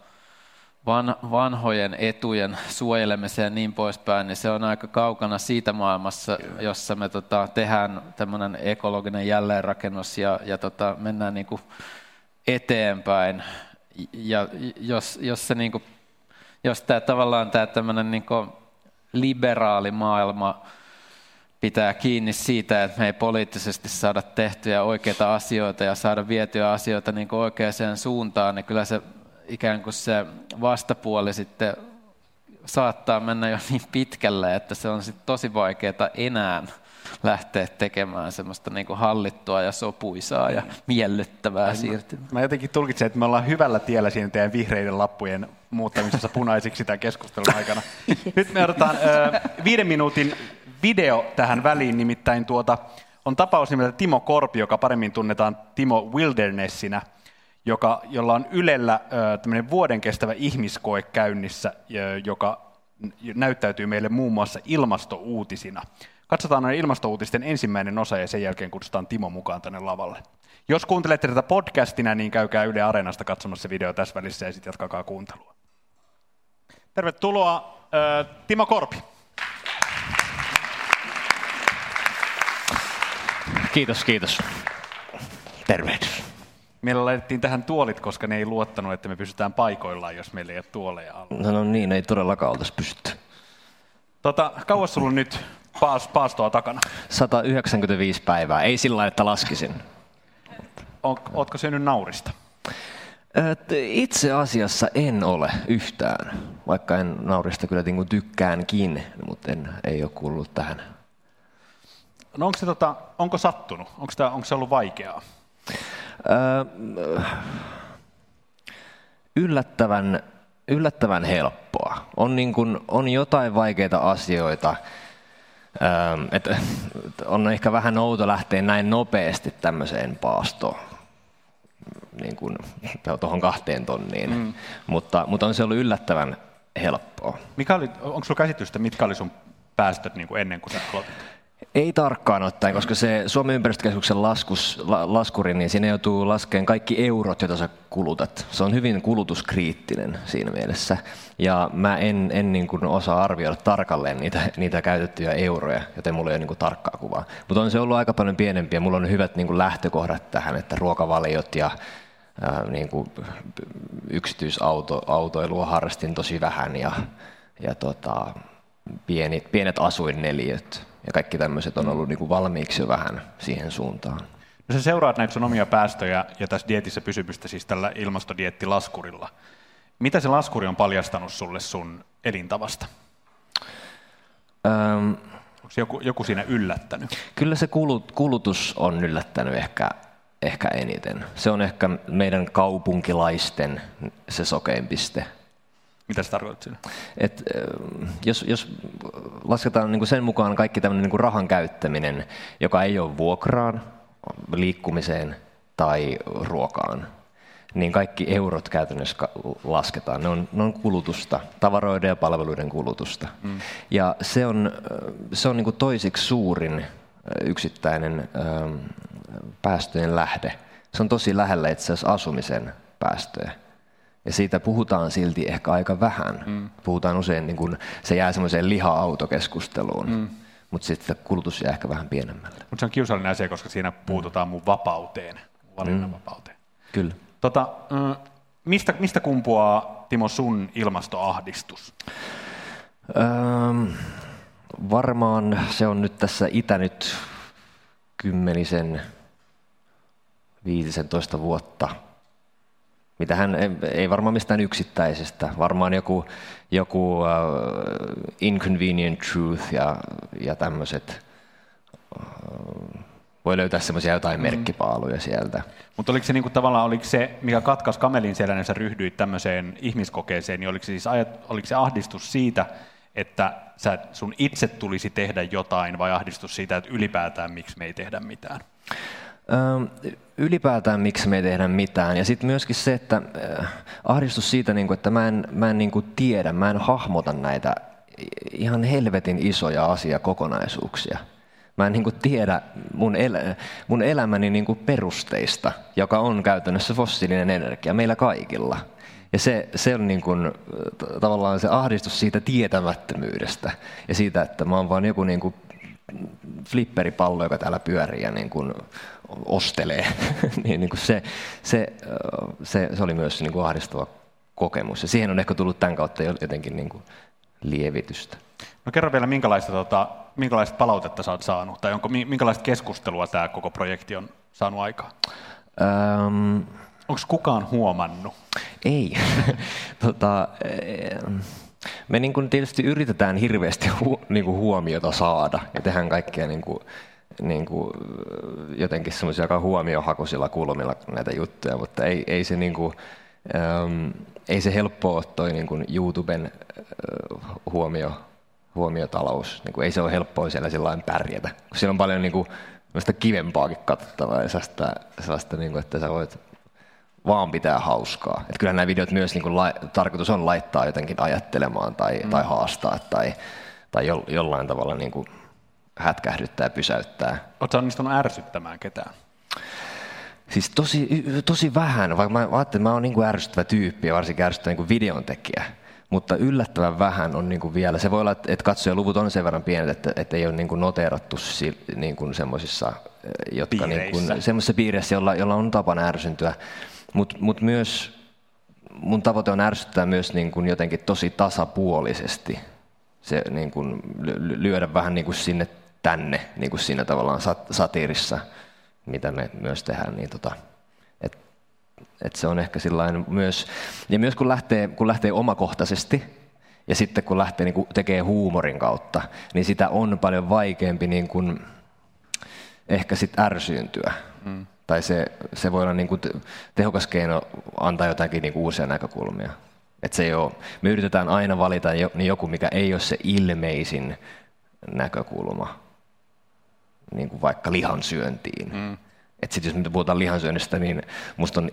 van, vanhojen etujen suojelemiseen ja niin poispäin, niin se on aika kaukana siitä maailmassa, jossa me tota, tehdään tämmöinen ekologinen jälleenrakennus ja, ja tota, mennään niin kuin eteenpäin. Ja jos, jos, se niin kuin, jos tämä tavallaan tämä tämmöinen niin liberaali maailma pitää kiinni siitä, että me ei poliittisesti saada tehtyä oikeita asioita ja saada vietyä asioita niin kuin oikeaan suuntaan, niin kyllä se ikään kuin se vastapuoli sitten saattaa mennä jo niin pitkälle, että se on sitten tosi vaikeaa enää lähteä tekemään semmoista niin kuin hallittua ja sopuisaa ja miellyttävää siirtymää. Mä jotenkin tulkitsen, että me ollaan hyvällä tiellä siinä teidän vihreiden lappujen muuttamisessa punaisiksi tämän keskustelun aikana. Nyt me otetaan ö, viiden minuutin video tähän väliin, nimittäin tuota, on tapaus nimeltä Timo Korpi, joka paremmin tunnetaan Timo Wildernessina – joka, jolla on Ylellä tämmöinen vuoden kestävä ihmiskoe käynnissä, joka näyttäytyy meille muun muassa ilmastouutisina. Katsotaan noin ilmastouutisten ensimmäinen osa ja sen jälkeen kutsutaan Timo mukaan tänne lavalle. Jos kuuntelette tätä podcastina, niin käykää Yle Areenasta katsomassa video tässä välissä ja sitten jatkakaa kuuntelua. Tervetuloa Timo Korpi. Kiitos, kiitos. Tervehdys. Meillä laitettiin tähän tuolit, koska ne ei luottanut, että me pysytään paikoillaan, jos meillä ei ole tuoleja alla. No, no niin, ei todellakaan oltaisi pystytty. Tota, kauas sulla on nyt paas, paastoa takana? 195 päivää, ei sillä että laskisin. On, ootko syönyt naurista? Itse asiassa en ole yhtään, vaikka en naurista kyllä niin tykkäänkin, mutta en, ei ole kuullut tähän. No onko, se, tota, onko sattunut? Onko, tämä, onko se ollut vaikeaa? yllättävän, yllättävän helppoa. On, niin kuin, on jotain vaikeita asioita, että on ehkä vähän outo lähteä näin nopeasti tämmöiseen paastoon, niin kuin tuohon kahteen tonniin, mm. mutta, mutta on se ollut yllättävän helppoa. Mikä oli, onko sinulla käsitystä, mitkä oli sun päästöt niin kuin ennen kuin sä aloitit? Ei tarkkaan ottaen, koska se Suomen ympäristökeskuksen laskus, la, laskuri, niin siinä joutuu laskemaan kaikki eurot, joita sä kulutat. Se on hyvin kulutuskriittinen siinä mielessä. Ja mä en, en niin kuin osaa arvioida tarkalleen niitä, niitä käytettyjä euroja, joten mulla ei ole niin kuin tarkkaa kuvaa. Mutta on se ollut aika paljon pienempiä. Mulla on hyvät niin kuin lähtökohdat tähän, että ruokavaliot ja ää, niin kuin yksityisautoilua harrastin tosi vähän ja, ja tota, pienet, pienet asuinneliöt ja kaikki tämmöiset on ollut niin kuin valmiiksi jo vähän siihen suuntaan. No sä seuraat näitä sun omia päästöjä ja tässä dietissä pysymistä siis tällä ilmastodiettilaskurilla. Mitä se laskuri on paljastanut sulle sun elintavasta? Öm, Onko joku, joku siinä yllättänyt? Kyllä se kulutus on yllättänyt ehkä, ehkä eniten. Se on ehkä meidän kaupunkilaisten se sokein piste. Mitä se tarkoittaa siinä? Et, jos, jos lasketaan niin kuin sen mukaan kaikki tämmöinen niin kuin rahan käyttäminen, joka ei ole vuokraan, liikkumiseen tai ruokaan, niin kaikki eurot käytännössä lasketaan. Ne on, ne on kulutusta, tavaroiden ja palveluiden kulutusta. Mm. Ja se on, se on niin kuin toisiksi suurin yksittäinen päästöjen lähde. Se on tosi lähellä itse asiassa asumisen päästöjä. Ja siitä puhutaan silti ehkä aika vähän. Mm. Puhutaan usein, niin kun se jää semmoiseen liha-autokeskusteluun. Mm. Mutta sitten kulutus jää ehkä vähän pienemmälle. Mutta se on kiusallinen asia, koska siinä puututaan mun vapauteen, valinnanvapauteen. Mm. Kyllä. Tota, mistä, mistä kumpuaa, Timo, sun ilmastoahdistus? Öm, varmaan se on nyt tässä itänyt kymmenisen, 15 vuotta – mitä hän ei varmaan mistään yksittäisestä, varmaan joku, joku uh, inconvenient truth ja, ja tämmöiset uh, voi löytää semmoisia jotain merkkipaaluja sieltä. Mutta oliko se niinku tavallaan, oliko se, mikä katkas kamelin selän, sä ryhdyit tämmöiseen ihmiskokeeseen, niin oliko se, siis ajat, oliko se ahdistus siitä, että sä, sun itse tulisi tehdä jotain, vai ahdistus siitä, että ylipäätään miksi me ei tehdä mitään? Ylipäätään miksi me ei tehdä mitään. Ja sitten myöskin se, että äh, ahdistus siitä, niin kuin, että mä en, mä en niin kuin tiedä, mä en hahmota näitä ihan helvetin isoja asiakokonaisuuksia. Mä en niin tiedä mun, el- mun elämäni niin kuin perusteista, joka on käytännössä fossiilinen energia meillä kaikilla. Ja se, se on niin kuin, tavallaan se ahdistus siitä tietämättömyydestä ja siitä, että mä oon vaan joku niin kuin flipperipallo, joka täällä pyörii ja niin kuin ostelee. niin, niin kuin se, se, se, se, oli myös niin kuin ahdistava kokemus. Ja siihen on ehkä tullut tämän kautta jotenkin niin kuin lievitystä. No kerro vielä, minkälaista, tota, minkälaista palautetta sä oot saanut, tai onko, minkälaista keskustelua tämä koko projekti on saanut aikaan? Um, Onko kukaan huomannut? Ei. tota, me niin kuin tietysti yritetään hirveästi hu, niin kuin huomiota saada ja tehdään kaikkea niin kuin, niin kuin, jotenkin semmoisia aika huomiohakuisilla kulmilla näitä juttuja, mutta ei, ei se niin kuin, ähm, ei se helppo ole toi niin kuin YouTuben äh, huomio, huomiotalous. Niin kuin, ei se ole helppoa siellä sillä pärjätä, kun siellä on paljon niin kuin, kivempaakin katsottavaa ja sellaista, sellaista niin kuin, että sä voit vaan pitää hauskaa. Et kyllähän nämä videot myös niin kuin la, tarkoitus on laittaa jotenkin ajattelemaan tai, mm. tai haastaa tai, tai jo, jollain tavalla niin kuin hätkähdyttää ja pysäyttää. Oletko onnistunut ärsyttämään ketään? Siis tosi, tosi vähän, vaikka mä ajattelin, että mä oon niin kuin ärsyttävä tyyppi ja varsinkin ärsyttävä niin videon tekijä. Mutta yllättävän vähän on niin kuin vielä. Se voi olla, että katsojaluvut on sen verran pienet, että, että ei ole niin kuin noteerattu niin kuin semmoisissa jotka niin kuin, semmoisissa piireissä, jolla, jolla on tapana ärsyntyä. Mutta mut myös mun tavoite on ärsyttää myös niin kuin jotenkin tosi tasapuolisesti. Se niin kuin lyödä vähän niin kuin sinne tänne, niin kuin siinä tavallaan sat, satiirissa, mitä me myös tehdään. Niin tota, et, et se on ehkä sillain myös, ja myös kun lähtee, kun lähtee omakohtaisesti, ja sitten kun lähtee niin kuin tekee huumorin kautta, niin sitä on paljon vaikeampi niin kuin, ehkä sit ärsyyntyä. Mm tai se, se voi olla niin kuin tehokas keino antaa jotakin niin kuin uusia näkökulmia. Et se ei ole, me yritetään aina valita niin joku, mikä ei ole se ilmeisin näkökulma, niin kuin vaikka lihansyöntiin. Mm. Et sit jos me puhutaan lihansyönnistä, niin musta on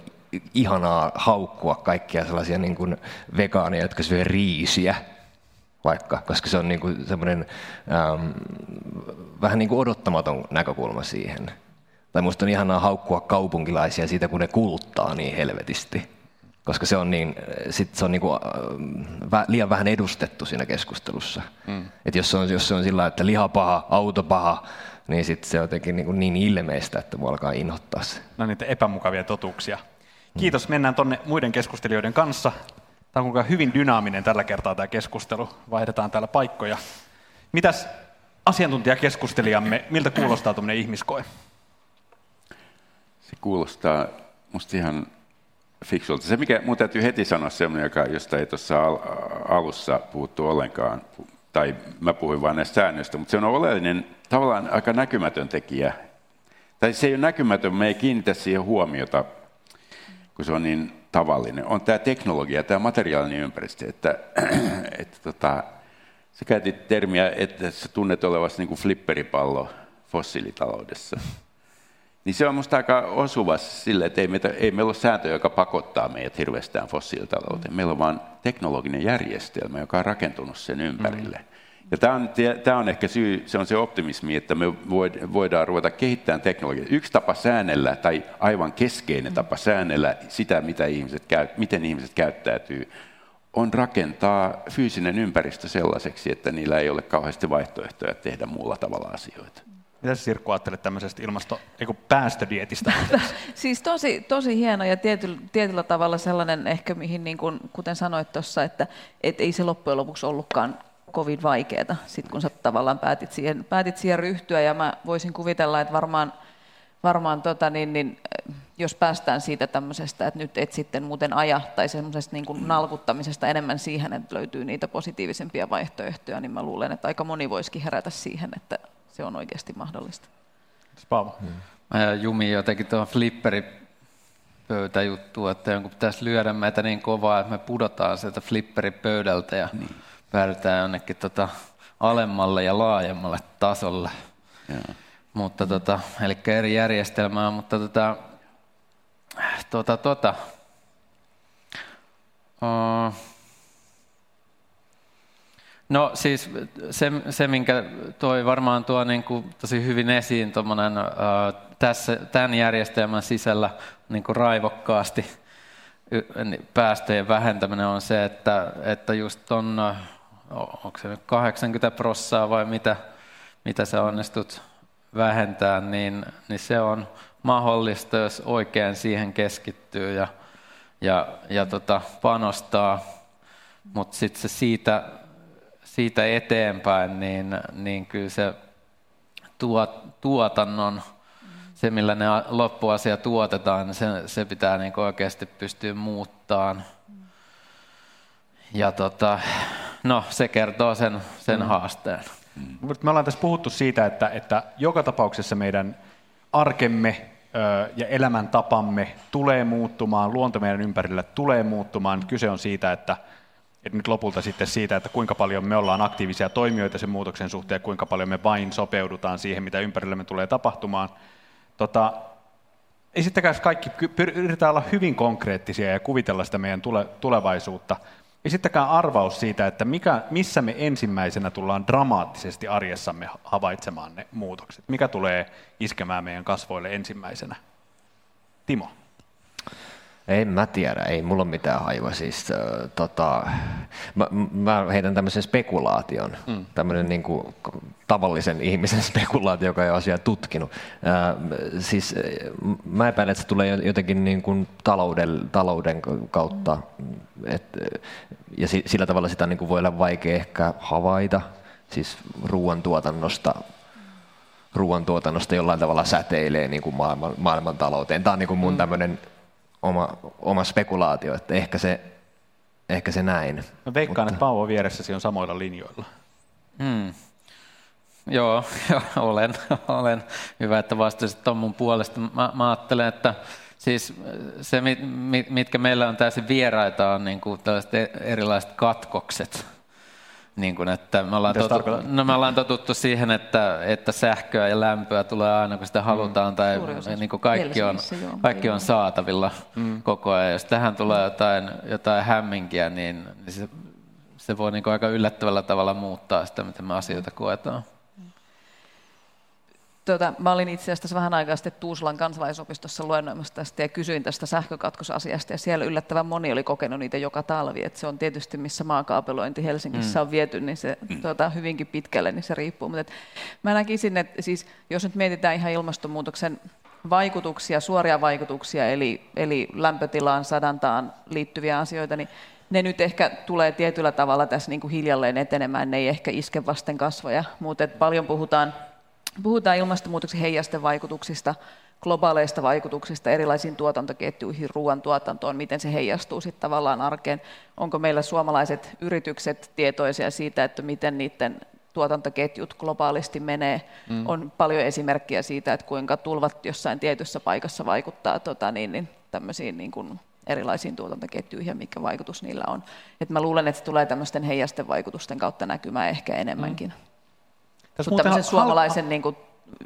ihanaa haukkua kaikkia sellaisia niin kuin vegaaneja, jotka syö riisiä, vaikka, koska se on niin kuin semmoinen ähm, vähän niin kuin odottamaton näkökulma siihen. Tai musta on ihanaa haukkua kaupunkilaisia siitä, kun ne kuluttaa niin helvetisti. Koska se on, niin, sit se on niinku, äh, liian vähän edustettu siinä keskustelussa. Mm. Et jos, se on, jos se on sillä että liha paha, auto paha, niin sit se on jotenkin niin, niin ilmeistä, että mua alkaa inhottaa se. No niitä epämukavia totuuksia. Kiitos, mennään tonne muiden keskustelijoiden kanssa. Tämä on hyvin dynaaminen tällä kertaa tämä keskustelu. Vaihdetaan täällä paikkoja. Mitäs asiantuntijakeskustelijamme, miltä kuulostaa tuommoinen ihmiskoe? Se kuulostaa musta ihan fiksulta. Se, mikä mun täytyy heti sanoa semmoinen, josta ei tuossa al- alussa puhuttu ollenkaan, tai mä puhuin vain näistä säännöistä, mutta se on oleellinen, tavallaan aika näkymätön tekijä. Tai se ei ole näkymätön, me ei kiinnitä siihen huomiota, kun se on niin tavallinen. On tämä teknologia, tämä materiaalinen ympäristö, että, että tota, sä käytit termiä, että sä tunnet olevasi niin kuin flipperipallo fossiilitaloudessa niin se on minusta aika osuva sille, että ei, meitä, ei meillä ole sääntö, joka pakottaa meidät hirveästään fossiilitalouteen. Meillä on vain teknologinen järjestelmä, joka on rakentunut sen ympärille. Mm. Ja tämä on, tämä on ehkä syy, se on se optimismi, että me voidaan ruveta kehittämään teknologiaa. Yksi tapa säännellä, tai aivan keskeinen tapa säännellä sitä, mitä ihmiset käy, miten ihmiset käyttäytyy, on rakentaa fyysinen ympäristö sellaiseksi, että niillä ei ole kauheasti vaihtoehtoja tehdä muulla tavalla asioita. Mitä Sirkku ajattelet tämmöisestä ilmasto, eiku päästödietistä? siis tosi, tosi hieno ja tietyllä, tietyllä tavalla sellainen ehkä, mihin niin kuin, kuten sanoit tuossa, että et ei se loppujen lopuksi ollutkaan kovin vaikeaa, sit kun sä tavallaan päätit siihen, päätit siihen ryhtyä ja mä voisin kuvitella, että varmaan, varmaan tota, niin, niin, jos päästään siitä tämmöisestä, että nyt et sitten muuten aja tai semmoisesta niin kuin nalkuttamisesta enemmän siihen, että löytyy niitä positiivisempia vaihtoehtoja, niin mä luulen, että aika moni voisikin herätä siihen, että se on oikeasti mahdollista. Paavo. Mä ja Jumi jotenkin tuohon flipperipöytäjuttuun, että jonkun pitäisi lyödä meitä niin kovaa, että me pudotaan sieltä flipperipöydältä ja niin. päädytään jonnekin tota alemmalle ja laajemmalle tasolle. Ja. Mutta tota, eli eri järjestelmää, mutta tota, tota, tota, uh, No siis se, se minkä toi varmaan tuo niin kuin tosi hyvin esiin uh, tässä, tämän järjestelmän sisällä niin kuin raivokkaasti niin päästöjen vähentäminen on se, että, että just on, onko se nyt 80 prossaa vai mitä, mitä sä onnistut vähentää, niin, niin se on mahdollista, jos oikein siihen keskittyy ja, ja, ja tota, panostaa. Mutta sitten se siitä siitä eteenpäin, niin, niin kyllä se tuot, tuotannon, se millä ne loppuasia tuotetaan, niin se, se pitää niin oikeasti pystyä muuttamaan. Ja tota, no, se kertoo sen, sen mm. haasteen. Mm. Me ollaan tässä puhuttu siitä, että, että joka tapauksessa meidän arkemme ja elämäntapamme tulee muuttumaan, luonto meidän ympärillä tulee muuttumaan. Kyse on siitä, että että nyt lopulta sitten siitä, että kuinka paljon me ollaan aktiivisia toimijoita sen muutoksen suhteen, kuinka paljon me vain sopeudutaan siihen, mitä ympärillämme tulee tapahtumaan. Tota, esittäkää kaikki, yritetään olla hyvin konkreettisia ja kuvitella sitä meidän tule, tulevaisuutta. Esittäkää arvaus siitä, että mikä, missä me ensimmäisenä tullaan dramaattisesti arjessamme havaitsemaan ne muutokset. Mikä tulee iskemään meidän kasvoille ensimmäisenä? Timo. En mä tiedä, ei mulla ole mitään haiva. Siis, äh, tota, mä, mä heitän tämmöisen spekulaation, mm. tämmöinen niin kuin, tavallisen ihmisen spekulaatio, joka ei ole asiaa tutkinut. Äh, siis mä epäilen, että se tulee jotenkin niin kuin talouden, talouden kautta, et, ja sillä tavalla sitä niin kuin voi olla vaikea ehkä havaita, siis ruoantuotannosta ruoantuotannosta jollain tavalla säteilee niin kuin maailman, maailman talouteen. Tämä on niin kuin mun mm. tämmöinen oma, oma spekulaatio, että ehkä se, ehkä se näin. Mä veikkaan, Mutta... että Paavo vieressäsi on samoilla linjoilla. Hmm. Joo, jo, olen, olen. Hyvä, että vastasit tuon mun puolesta. Mä, mä ajattelen, että siis se, mitkä meillä on täysin vieraita, on niin kuin tällaiset e-, erilaiset katkokset niin kuin, että me, ollaan totu, no, me ollaan totuttu siihen, että, että sähköä ja lämpöä tulee aina, kun sitä mm. halutaan, mm. tai niin kuin kaikki, on, kaikki on saatavilla mm. koko ajan. Jos tähän tulee jotain, jotain hämminkiä, niin, niin se, se voi niin kuin aika yllättävällä tavalla muuttaa sitä, miten me asioita koetaan. Tuota, mä olin itse asiassa vähän aikaa sitten Tuusulan kansalaisopistossa luennoimassa tästä ja kysyin tästä sähkökatkosasiasta ja siellä yllättävän moni oli kokenut niitä joka talvi. Et se on tietysti missä maakaapelointi Helsingissä mm. on viety, niin se mm. tuota, hyvinkin pitkälle, niin se riippuu. Mutta mä näkisin, että siis, jos nyt mietitään ihan ilmastonmuutoksen vaikutuksia, suoria vaikutuksia, eli, eli lämpötilaan, sadantaan liittyviä asioita, niin ne nyt ehkä tulee tietyllä tavalla tässä niin kuin hiljalleen etenemään, ne ei ehkä iske vasten kasvoja, mutta paljon puhutaan Puhutaan ilmastonmuutoksen heijasten vaikutuksista, globaaleista vaikutuksista erilaisiin tuotantoketjuihin, ruoantuotantoon, miten se heijastuu sitten tavallaan arkeen. Onko meillä suomalaiset yritykset tietoisia siitä, että miten niiden tuotantoketjut globaalisti menee. Mm. On paljon esimerkkejä siitä, että kuinka tulvat jossain tietyssä paikassa vaikuttaa tota, niin, niin, tämmöisiin niin kuin erilaisiin tuotantoketjuihin ja mikä vaikutus niillä on. Et mä luulen, että se tulee tämmöisten heijasten vaikutusten kautta näkymään ehkä enemmänkin. Mm. Tässä Mutta tämmöisen hal- suomalaisen niin kuin,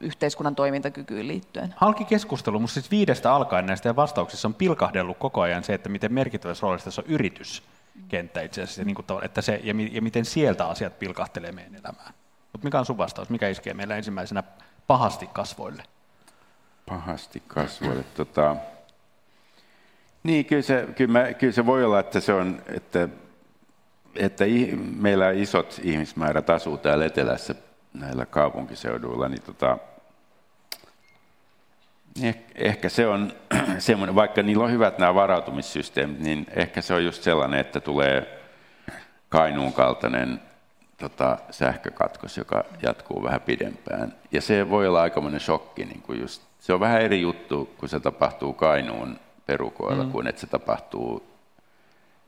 yhteiskunnan toimintakykyyn liittyen. Halki keskustelu, mutta siis viidestä alkaen näistä vastauksissa on pilkahdellut koko ajan se, että miten merkittävässä roolissa tässä on yrityskenttä itse asiassa, niin kuin, että se, ja, ja miten sieltä asiat pilkahtelee meidän elämään. Mutta mikä on sun vastaus? Mikä iskee meillä ensimmäisenä pahasti kasvoille? Pahasti kasvoille. tota, niin, kyllä se, kyllä, mä, kyllä se voi olla, että se on, että, että meillä isot ihmismäärät asuu täällä etelässä näillä kaupunkiseuduilla, niin tota, ehkä se on semmoinen, vaikka niillä on hyvät nämä varautumissysteemit, niin ehkä se on just sellainen, että tulee Kainuun kaltainen tota, sähkökatkos, joka jatkuu vähän pidempään. Ja se voi olla aikamoinen shokki. Niin kuin just, se on vähän eri juttu, kun se tapahtuu Kainuun perukoilla, mm. kuin että se tapahtuu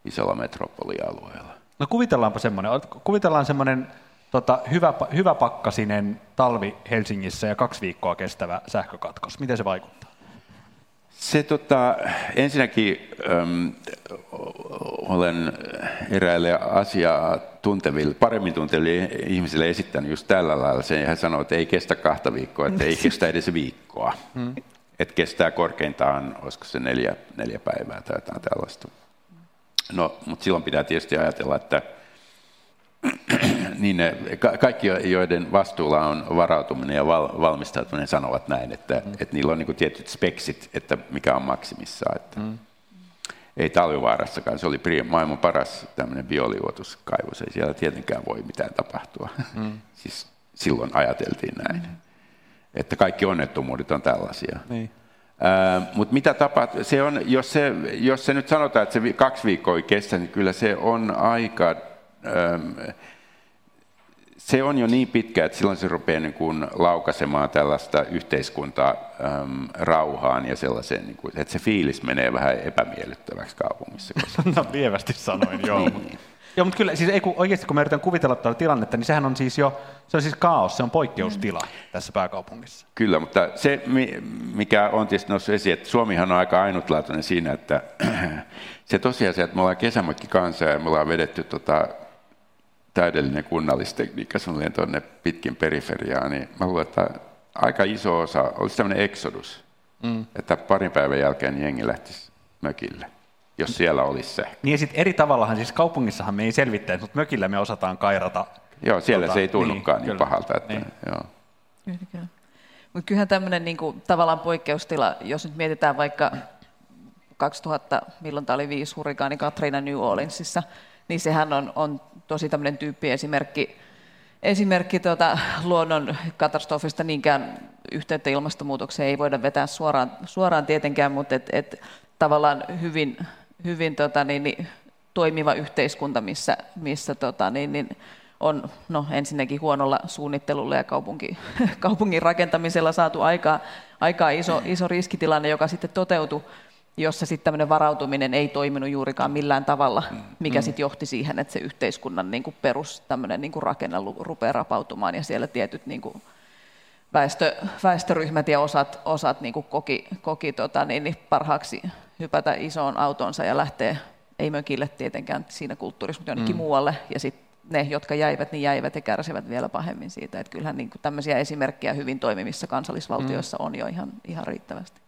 isolla metropolialueella. No kuvitellaanpa semmoinen, kuvitellaan semmoinen tota, hyvä, hyvä pakkasinen talvi Helsingissä ja kaksi viikkoa kestävä sähkökatkos. Miten se vaikuttaa? Se tota, ensinnäkin äm, olen eräille asiaa tunteville, paremmin tunteville ihmisille esittänyt just tällä lailla sen, ja hän sanoi, että ei kestä kahta viikkoa, että ei kestä edes viikkoa. Hmm. Että kestää korkeintaan, olisiko se neljä, neljä päivää tai jotain tällaista. No, mutta silloin pitää tietysti ajatella, että niin ne, kaikki, joiden vastuulla on varautuminen ja val, valmistautuminen, sanovat näin, että, mm. että niillä on niin tietyt speksit, että mikä on maksimissa. Että mm. Ei talvivaarassakaan, se oli maailman paras tämmöinen bioliuotuskaivos, ei siellä tietenkään voi mitään tapahtua. Mm. siis silloin ajateltiin näin. Mm. Että kaikki onnettomuudet on tällaisia. Niin. Mutta mitä tapahtuu, se on, jos, se, jos se nyt sanotaan, että se kaksi viikkoa kestä, niin kyllä se on aika se on jo niin pitkä, että silloin se rupeaa niin kuin laukaisemaan tällaista yhteiskuntaa äm, rauhaan ja sellaiseen, niin kuin, että se fiilis menee vähän epämiellyttäväksi kaupungissa. Koska... no lievästi sanoin, joo. niin. Joo, mutta kyllä siis ei, kun oikeasti kun me yritän kuvitella tuota tilannetta, niin sehän on siis jo, se on siis kaos, se on poikkeustila mm. tässä pääkaupungissa. Kyllä, mutta se, mikä on tietysti noussut esiin, että Suomihan on aika ainutlaatuinen siinä, että se tosiasia, että me ollaan kesämökki kanssa ja me ollaan vedetty tota täydellinen kunnallistekniikka suunnilleen tuonne pitkin periferiaan, niin mä luulen, että aika iso osa olisi tämmöinen exodus, mm. että parin päivän jälkeen jengi lähtisi mökille, jos siellä olisi se. Niin ja sitten eri tavallahan, siis kaupungissahan me ei selvittäisi, mutta mökillä me osataan kairata. Joo, siellä tota, se ei tunnukaan niin, niin pahalta. Että, niin. joo. Mutta kyllähän tämmöinen niinku, tavallaan poikkeustila, jos nyt mietitään vaikka 2000, milloin tämä oli viisi hurrikaani Katrina New Orleansissa, niin sehän on, on tosi tämmöinen tyyppiesimerkki esimerkki tuota, luonnon katastrofista niinkään yhteyttä ilmastonmuutokseen ei voida vetää suoraan, suoraan tietenkään, mutta et, et, tavallaan hyvin, hyvin tota, niin, niin, toimiva yhteiskunta, missä, missä tota, niin, niin, on no, ensinnäkin huonolla suunnittelulla ja kaupunki, kaupungin rakentamisella saatu aikaa, aikaa iso, iso riskitilanne, joka sitten toteutui jossa sitten tämmöinen varautuminen ei toiminut juurikaan millään tavalla, mikä mm. sitten johti siihen, että se yhteiskunnan niin kuin perus tämmöinen niin kuin rakenne rupeaa rapautumaan ja siellä tietyt niin kuin väestö, väestöryhmät ja osat, osat niin kuin koki, koki tota, niin, niin parhaaksi hypätä isoon autonsa ja lähteä, ei mökille tietenkään siinä kulttuurissa, mutta jonnekin mm. muualle, ja sitten ne, jotka jäivät, niin jäivät ja kärsivät vielä pahemmin siitä. Että kyllähän niin kuin tämmöisiä esimerkkejä hyvin toimivissa kansallisvaltioissa mm. on jo ihan, ihan riittävästi.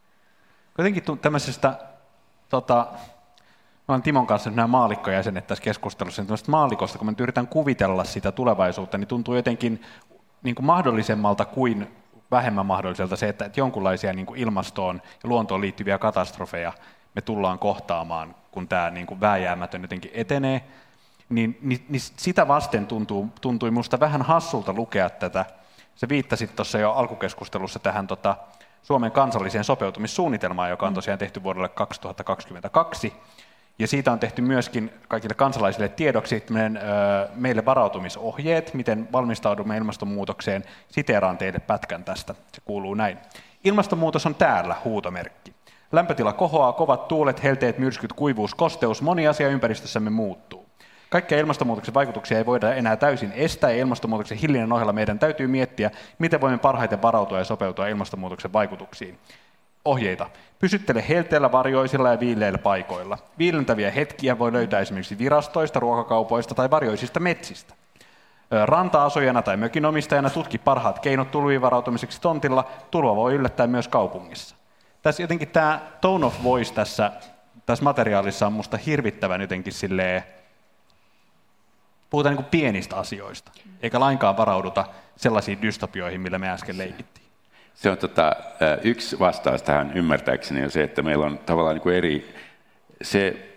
Kuitenkin tämmöisestä, tota, mä olen Timon kanssa nämä maalikko-jäsenet tässä keskustelussa, niin maalikosta, kun mä yritän kuvitella sitä tulevaisuutta, niin tuntuu jotenkin niin kuin mahdollisemmalta kuin vähemmän mahdolliselta se, että, että jonkunlaisia niin kuin ilmastoon ja luontoon liittyviä katastrofeja me tullaan kohtaamaan, kun tämä niin kuin vääjäämätön jotenkin etenee, niin, niin, niin sitä vasten tuntuu, tuntui minusta vähän hassulta lukea tätä. Se viittasit tuossa jo alkukeskustelussa tähän tota, Suomen kansalliseen sopeutumissuunnitelmaan, joka on mm. tosiaan tehty vuodelle 2022. Ja siitä on tehty myöskin kaikille kansalaisille tiedoksi meille varautumisohjeet, miten valmistaudumme ilmastonmuutokseen. Siteeraan teille pätkän tästä. Se kuuluu näin. Ilmastonmuutos on täällä, huutomerkki. Lämpötila kohoaa, kovat tuulet, helteet, myrskyt, kuivuus, kosteus, moni asia ympäristössämme muuttuu. Kaikkia ilmastonmuutoksen vaikutuksia ei voida enää täysin estää ja ilmastonmuutoksen hillinnän ohella meidän täytyy miettiä, miten voimme parhaiten varautua ja sopeutua ilmastonmuutoksen vaikutuksiin. Ohjeita. Pysyttele helteillä, varjoisilla ja viileillä paikoilla. Viilentäviä hetkiä voi löytää esimerkiksi virastoista, ruokakaupoista tai varjoisista metsistä. Ranta-asujana tai mökinomistajana tutki parhaat keinot tulviin varautumiseksi tontilla. Tulva voi yllättää myös kaupungissa. Tässä jotenkin tämä tone of voice tässä, tässä materiaalissa on musta hirvittävän jotenkin silleen, puhutaan niin pienistä asioista, eikä lainkaan varauduta sellaisiin dystopioihin, millä me äsken leikittiin. Se on tota, yksi vastaus tähän ymmärtääkseni on se, että meillä on tavallaan niin eri, se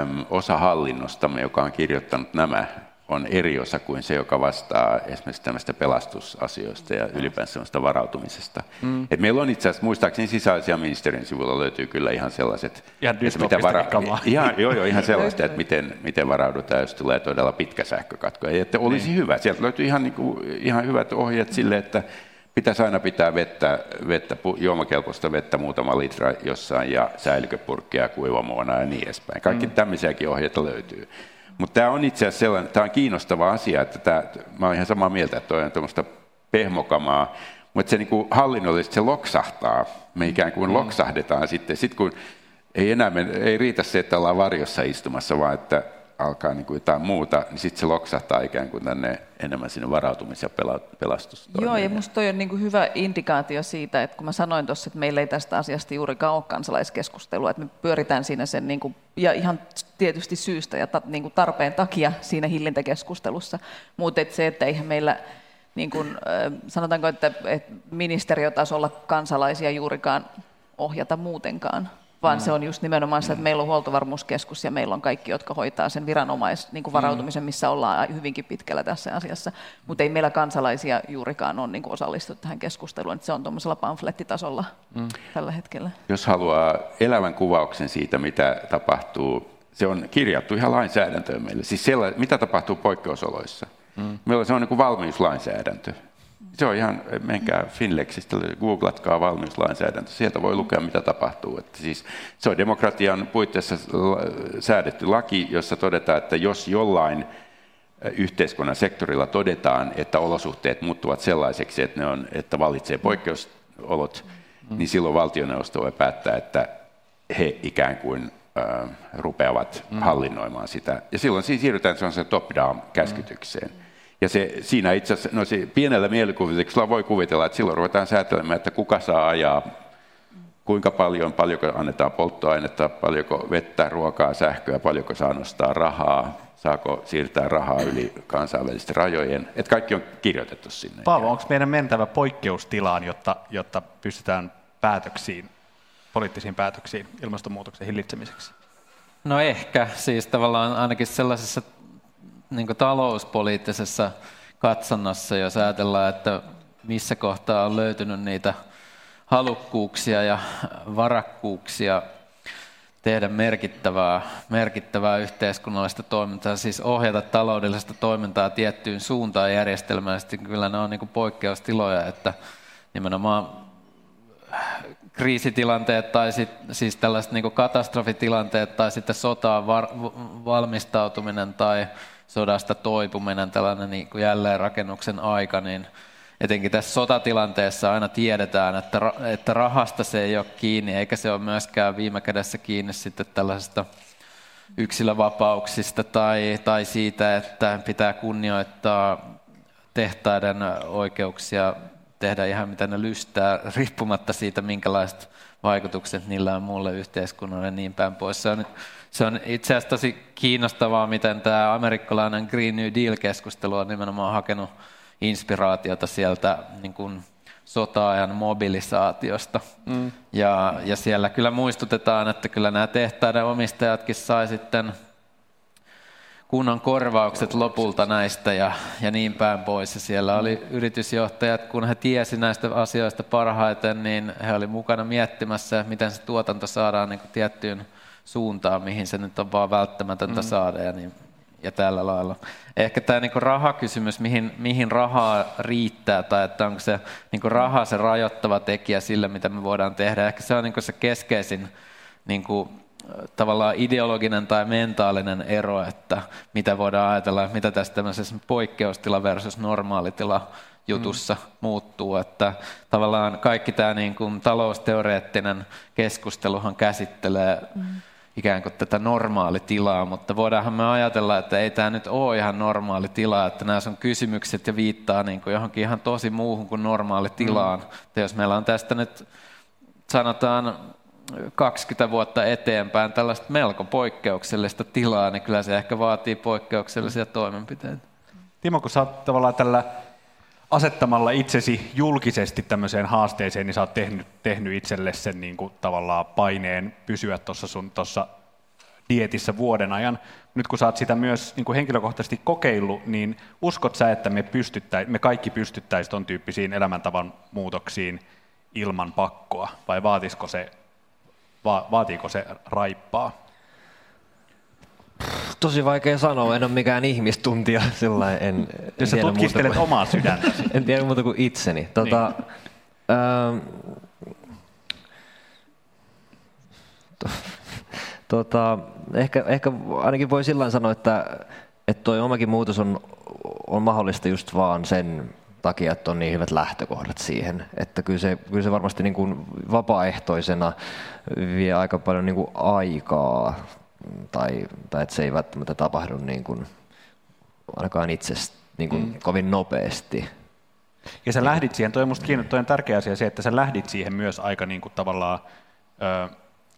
äm, osa hallinnostamme, joka on kirjoittanut nämä on eri osa kuin se, joka vastaa esimerkiksi tämmöistä pelastusasioista ja ylipäänsä sellaista varautumisesta. Mm. Et meillä on itse asiassa, muistaakseni sisäisiä ministerin sivulla löytyy kyllä ihan sellaiset... Ihan että mitä vara- ihan, joo, joo, ihan sellaista, että miten, miten varaudutaan, jos tulee todella pitkä sähkökatko. Ja että olisi niin. hyvä. Sieltä löytyy ihan, niin kuin, ihan hyvät ohjeet sille, että pitäisi aina pitää vettä, vettä juomakelpoista vettä muutama litra jossain ja säilykepurkkia kuivamuona ja niin edespäin. Kaikki mm. tämmöisiäkin ohjeita löytyy. Mutta tämä on itse asiassa sellainen, tämä on kiinnostava asia, että tämä, mä olen ihan samaa mieltä, että on tuommoista pehmokamaa, mutta se niin kuin hallinnollisesti se loksahtaa. Me ikään kuin mm. loksahdetaan sitten, sitten kun ei enää ei riitä se, että ollaan varjossa istumassa, vaan että alkaa niin kuin jotain muuta, niin sitten se loksahtaa ikään kuin tänne enemmän sinne varautumis- ja pelastus. Joo, ja minusta toi on niin kuin hyvä indikaatio siitä, että kun mä sanoin tuossa, että meillä ei tästä asiasta juurikaan ole kansalaiskeskustelua, että me pyöritään siinä sen, niin kuin, ja ihan tietysti syystä ja ta, niin kuin tarpeen takia siinä hillintäkeskustelussa, mutta että se, että eihän meillä niin kuin, sanotaanko, että, että ministeriötasolla kansalaisia juurikaan ohjata muutenkaan, vaan mm. se on just nimenomaan se, että meillä on huoltovarmuuskeskus ja meillä on kaikki, jotka hoitaa sen viranomais niin kuin varautumisen, missä ollaan hyvinkin pitkällä tässä asiassa. Mutta ei meillä kansalaisia juurikaan ole niin osallistuttu tähän keskusteluun, että se on tuommoisella pamflettitasolla mm. tällä hetkellä. Jos haluaa elävän kuvauksen siitä, mitä tapahtuu, se on kirjattu ihan lainsäädäntöön meille. Siis mitä tapahtuu poikkeusoloissa. Mm. Meillä se on niin kuin valmiuslainsäädäntö. Se on ihan, menkää Finlexistä, googlatkaa valmiuslainsäädäntö, sieltä voi lukea mitä tapahtuu. Että siis, se on demokratian puitteissa säädetty laki, jossa todetaan, että jos jollain yhteiskunnan sektorilla todetaan, että olosuhteet muuttuvat sellaiseksi, että, ne on, että valitsee poikkeusolot, mm. niin silloin valtioneuvosto voi päättää, että he ikään kuin äh, rupeavat mm. hallinnoimaan sitä. Ja silloin siinä siirrytään sellaiseen top-down käskytykseen. Mm. Ja se, siinä itse asiassa, no se pienellä mielikuvituksella voi kuvitella, että silloin ruvetaan säätelemään, että kuka saa ajaa, kuinka paljon, paljonko annetaan polttoainetta, paljonko vettä, ruokaa, sähköä, paljonko saa nostaa rahaa, saako siirtää rahaa yli kansainvälisten rajojen. Että kaikki on kirjoitettu sinne. Paavo, onko meidän mentävä poikkeustilaan, jotta, jotta pystytään päätöksiin, poliittisiin päätöksiin ilmastonmuutoksen hillitsemiseksi? No ehkä, siis tavallaan ainakin sellaisessa niin talouspoliittisessa katsonnassa, jos ajatellaan, että missä kohtaa on löytynyt niitä halukkuuksia ja varakkuuksia tehdä merkittävää, merkittävää yhteiskunnallista toimintaa, siis ohjata taloudellista toimintaa tiettyyn suuntaan järjestelmällisesti. Kyllä ne on niin poikkeustiloja, että nimenomaan kriisitilanteet tai sit, siis tällaiset niin katastrofitilanteet tai sitten sotaan var, valmistautuminen tai sodasta toipuminen, tällainen niin kuin jälleenrakennuksen aika, niin etenkin tässä sotatilanteessa aina tiedetään, että, että rahasta se ei ole kiinni, eikä se ole myöskään viime kädessä kiinni sitten tällaisesta yksilövapauksista tai, tai siitä, että pitää kunnioittaa tehtaiden oikeuksia tehdä ihan mitä ne lystää, riippumatta siitä, minkälaiset vaikutukset niillä on muulle yhteiskunnalle ja niin päin pois. Se on, se on itse asiassa tosi kiinnostavaa, miten tämä amerikkalainen Green New Deal-keskustelu on nimenomaan hakenut inspiraatiota sieltä niin kuin sota-ajan mobilisaatiosta. Mm. Ja, ja siellä kyllä muistutetaan, että kyllä nämä tehtaiden omistajatkin sai sitten kunnon korvaukset lopulta näistä ja, ja niin päin pois. Ja siellä oli yritysjohtajat, kun he tiesi näistä asioista parhaiten, niin he olivat mukana miettimässä, miten se tuotanto saadaan niin kuin tiettyyn suuntaan, mihin se nyt on vaan välttämätöntä mm. saada ja, niin, ja tällä lailla. Ehkä tämä niin rahakysymys, mihin, mihin rahaa riittää tai että onko se niin raha se rajoittava tekijä sille, mitä me voidaan tehdä. Ehkä se on niin se keskeisin niin kuin, tavallaan ideologinen tai mentaalinen ero, että mitä voidaan ajatella, mitä tässä tämmöisessä poikkeustila versus normaalitila jutussa mm. muuttuu, että tavallaan kaikki tämä niin kuin talousteoreettinen keskusteluhan käsittelee mm ikään kuin tätä normaalitilaa, mutta voidaanhan me ajatella, että ei tämä nyt ole ihan normaali tila, että nämä on kysymykset ja viittaa niin kuin johonkin ihan tosi muuhun kuin normaali tilaan. Mm. jos meillä on tästä nyt sanotaan 20 vuotta eteenpäin tällaista melko poikkeuksellista tilaa, niin kyllä se ehkä vaatii poikkeuksellisia toimenpiteitä. Timo, kun sä oot tavallaan tällä asettamalla itsesi julkisesti tämmöiseen haasteeseen, niin sä oot tehnyt, tehnyt itselle sen niin kuin, tavallaan paineen pysyä tuossa sun tuossa dietissä vuoden ajan. Nyt kun sä oot sitä myös niin kuin henkilökohtaisesti kokeillut, niin uskot sä, että me, me kaikki pystyttäisiin ton tyyppisiin elämäntavan muutoksiin ilman pakkoa, vai vaatisiko se, va, vaatiiko se raippaa? Tosi vaikea sanoa, en ole mikään ihmistuntija, sillä en Jos sä tutkistelet kuin, omaa sydäntä. en tiedä muuta kuin itseni. Tota, niin. ähm, Tota, ehkä, ehkä ainakin voi sillä sanoa, että, että toi omakin muutos on, on mahdollista just vaan sen takia, että on niin hyvät lähtökohdat siihen. Että kyllä se, kyllä se varmasti niin kuin vapaaehtoisena vie aika paljon niin kuin aikaa, tai, tai että se ei välttämättä tapahdu niin kuin, ainakaan itse niin kuin mm. kovin nopeasti. Ja sä lähdit siihen, toi on musta kiinni, toi on tärkeä asia se, että sä lähdit siihen myös aika niin kuin tavallaan ö,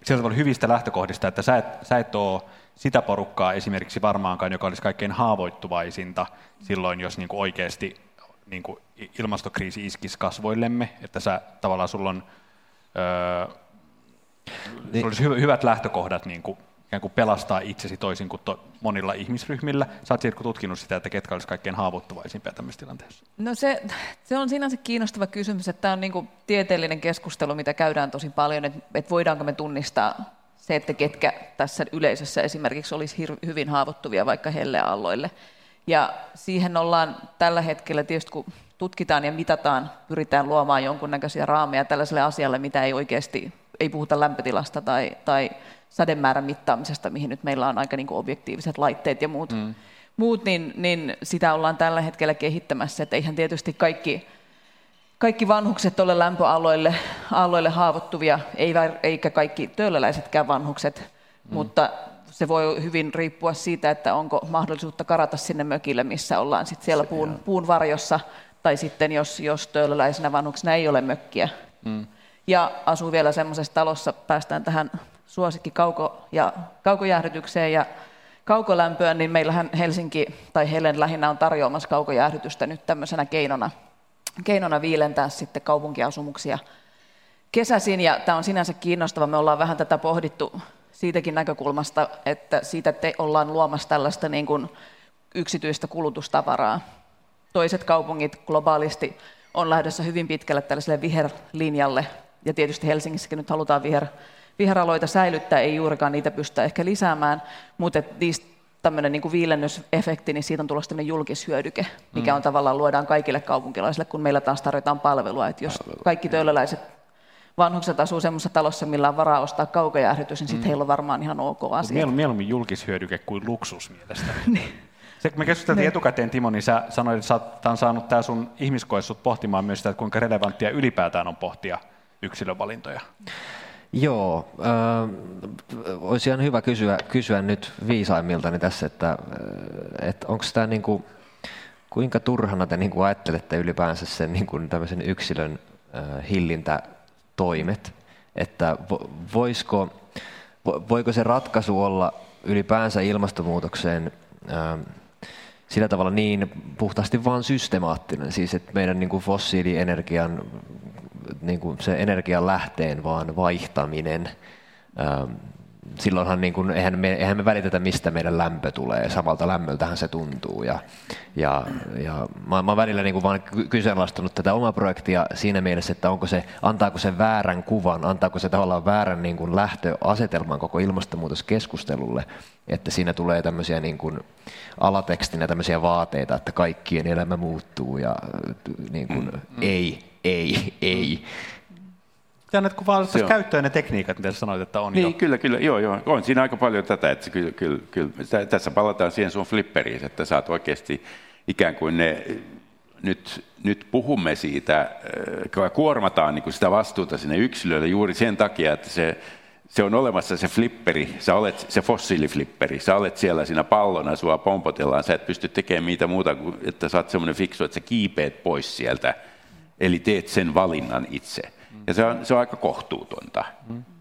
sillä tavalla hyvistä lähtökohdista, että sä et, sä et ole sitä porukkaa esimerkiksi varmaankaan, joka olisi kaikkein haavoittuvaisinta silloin, jos niin kuin oikeasti niin kuin ilmastokriisi iskisi kasvoillemme, että sä tavallaan sulla on, öö, niin. olisi hyvät lähtökohdat niin kuin, ikään kuin pelastaa itsesi toisin kuin to, monilla ihmisryhmillä. Oot tutkinut sitä, että ketkä olisi kaikkein haavoittuvaisimpia tämmöisessä tilanteessa? No se, se on sinänsä kiinnostava kysymys, että tämä on niin tieteellinen keskustelu, mitä käydään tosi paljon, että, että voidaanko me tunnistaa se, että ketkä tässä yleisössä esimerkiksi olisi hyvin haavoittuvia vaikka helleaalloille. Ja siihen ollaan tällä hetkellä tietysti, kun tutkitaan ja mitataan, pyritään luomaan jonkunnäköisiä raameja tällaiselle asialle, mitä ei oikeasti, ei puhuta lämpötilasta tai, tai sademäärän mittaamisesta, mihin nyt meillä on aika niin kuin objektiiviset laitteet ja muut, mm. muut niin, niin sitä ollaan tällä hetkellä kehittämässä. Että eihän tietysti kaikki, kaikki vanhukset ole lämpöaloille aloille haavoittuvia, eikä kaikki töölöläisetkään vanhukset, mm. mutta se voi hyvin riippua siitä, että onko mahdollisuutta karata sinne mökille, missä ollaan sit siellä puun, puun varjossa, tai sitten jos, jos töölöläisenä vanhuksena ei ole mökkiä. Mm. Ja asuu vielä semmoisessa talossa, päästään tähän suosikki kauko- ja kaukojäähdytykseen ja kaukolämpöön, niin meillähän Helsinki tai Helen lähinnä on tarjoamassa kaukojäähdytystä nyt tämmöisenä keinona, keinona viilentää sitten kaupunkiasumuksia kesäisin, ja tämä on sinänsä kiinnostava. Me ollaan vähän tätä pohdittu siitäkin näkökulmasta, että siitä te ollaan luomassa tällaista niin kuin yksityistä kulutustavaraa. Toiset kaupungit globaalisti on lähdössä hyvin pitkälle tällaiselle viherlinjalle, ja tietysti Helsingissäkin nyt halutaan viher, viheraloita säilyttää, ei juurikaan niitä pystytä ehkä lisäämään, mutta niistä tämmöinen niin kuin viilennysefekti, niin siitä on tulossa tämmöinen julkishyödyke, mikä mm. on tavallaan luodaan kaikille kaupunkilaisille, kun meillä taas tarjotaan palvelua. Että jos kaikki töölöläiset vanhukset asuu semmoisessa talossa, millä on varaa ostaa kaukojäähdytys, niin sitten mm. heillä on varmaan ihan ok asia. Mieluummin julkishyödyke kuin luksus mielestäni. niin. Se, kun me keskusteltiin niin. etukäteen, Timo, niin sä sanoit, että sä on saanut tämä sun ihmiskoe sut pohtimaan myös sitä, että kuinka relevanttia ylipäätään on pohtia yksilövalintoja. Joo, äh, olisi ihan hyvä kysyä, kysyä nyt viisaimmiltani tässä, että, äh, että onko tämä niin kuin, kuinka turhana te niin kuin ajattelette ylipäänsä sen niin kuin tämmöisen yksilön äh, hillintätoimet, että voisiko, voiko se ratkaisu olla ylipäänsä ilmastonmuutokseen äh, sillä tavalla niin puhtaasti vaan systemaattinen, siis että meidän niin kuin fossiilienergian niin kuin se energian lähteen vaan vaihtaminen. Ähm, silloinhan niin kuin, eihän, me, eihän me välitetä, mistä meidän lämpö tulee. Samalta lämmöltähän se tuntuu. Ja, ja, ja mä, mä oon välillä niin kuin vaan kyseenalaistanut tätä omaa projektia siinä mielessä, että onko se, antaako se väärän kuvan, antaako se tavallaan väärän niin kuin lähtöasetelman koko ilmastonmuutoskeskustelulle, että siinä tulee tämmöisiä niin kuin alatekstinä tämmöisiä vaateita, että kaikkien elämä muuttuu ja niin kuin, mm, mm. ei, ei, ei. Tämä kun vaan käyttöön ne tekniikat, mitä sanoit, että on niin, jo. kyllä, kyllä, joo, joo. On siinä aika paljon tätä, että kyllä, kyllä, kyllä. tässä palataan siihen sun flipperiin, että saat oikeasti ikään kuin ne, nyt, nyt puhumme siitä, äh, kuormataan niin kuin sitä vastuuta sinne yksilölle juuri sen takia, että se, se on olemassa se flipperi, sä olet se fossiiliflipperi, sä olet siellä siinä pallona, sua pompotellaan, sä et pysty tekemään mitä muuta kuin, että sä oot semmoinen fiksu, että sä kiipeät pois sieltä eli teet sen valinnan itse. Ja se on, se on aika kohtuutonta.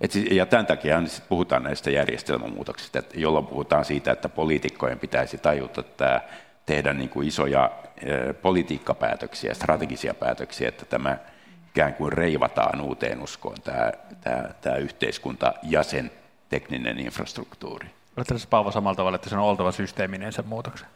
Et siis, ja tämän takia puhutaan näistä järjestelmämuutoksista, että jolloin puhutaan siitä, että poliitikkojen pitäisi tajuta tämä, tehdä niin kuin isoja e, politiikkapäätöksiä, strategisia päätöksiä, että tämä ikään kuin reivataan uuteen uskoon tämä, tämä, tämä yhteiskunta ja sen tekninen infrastruktuuri. Oletteko Paavo samalla tavalla, että se on oltava systeeminen sen muutoksen?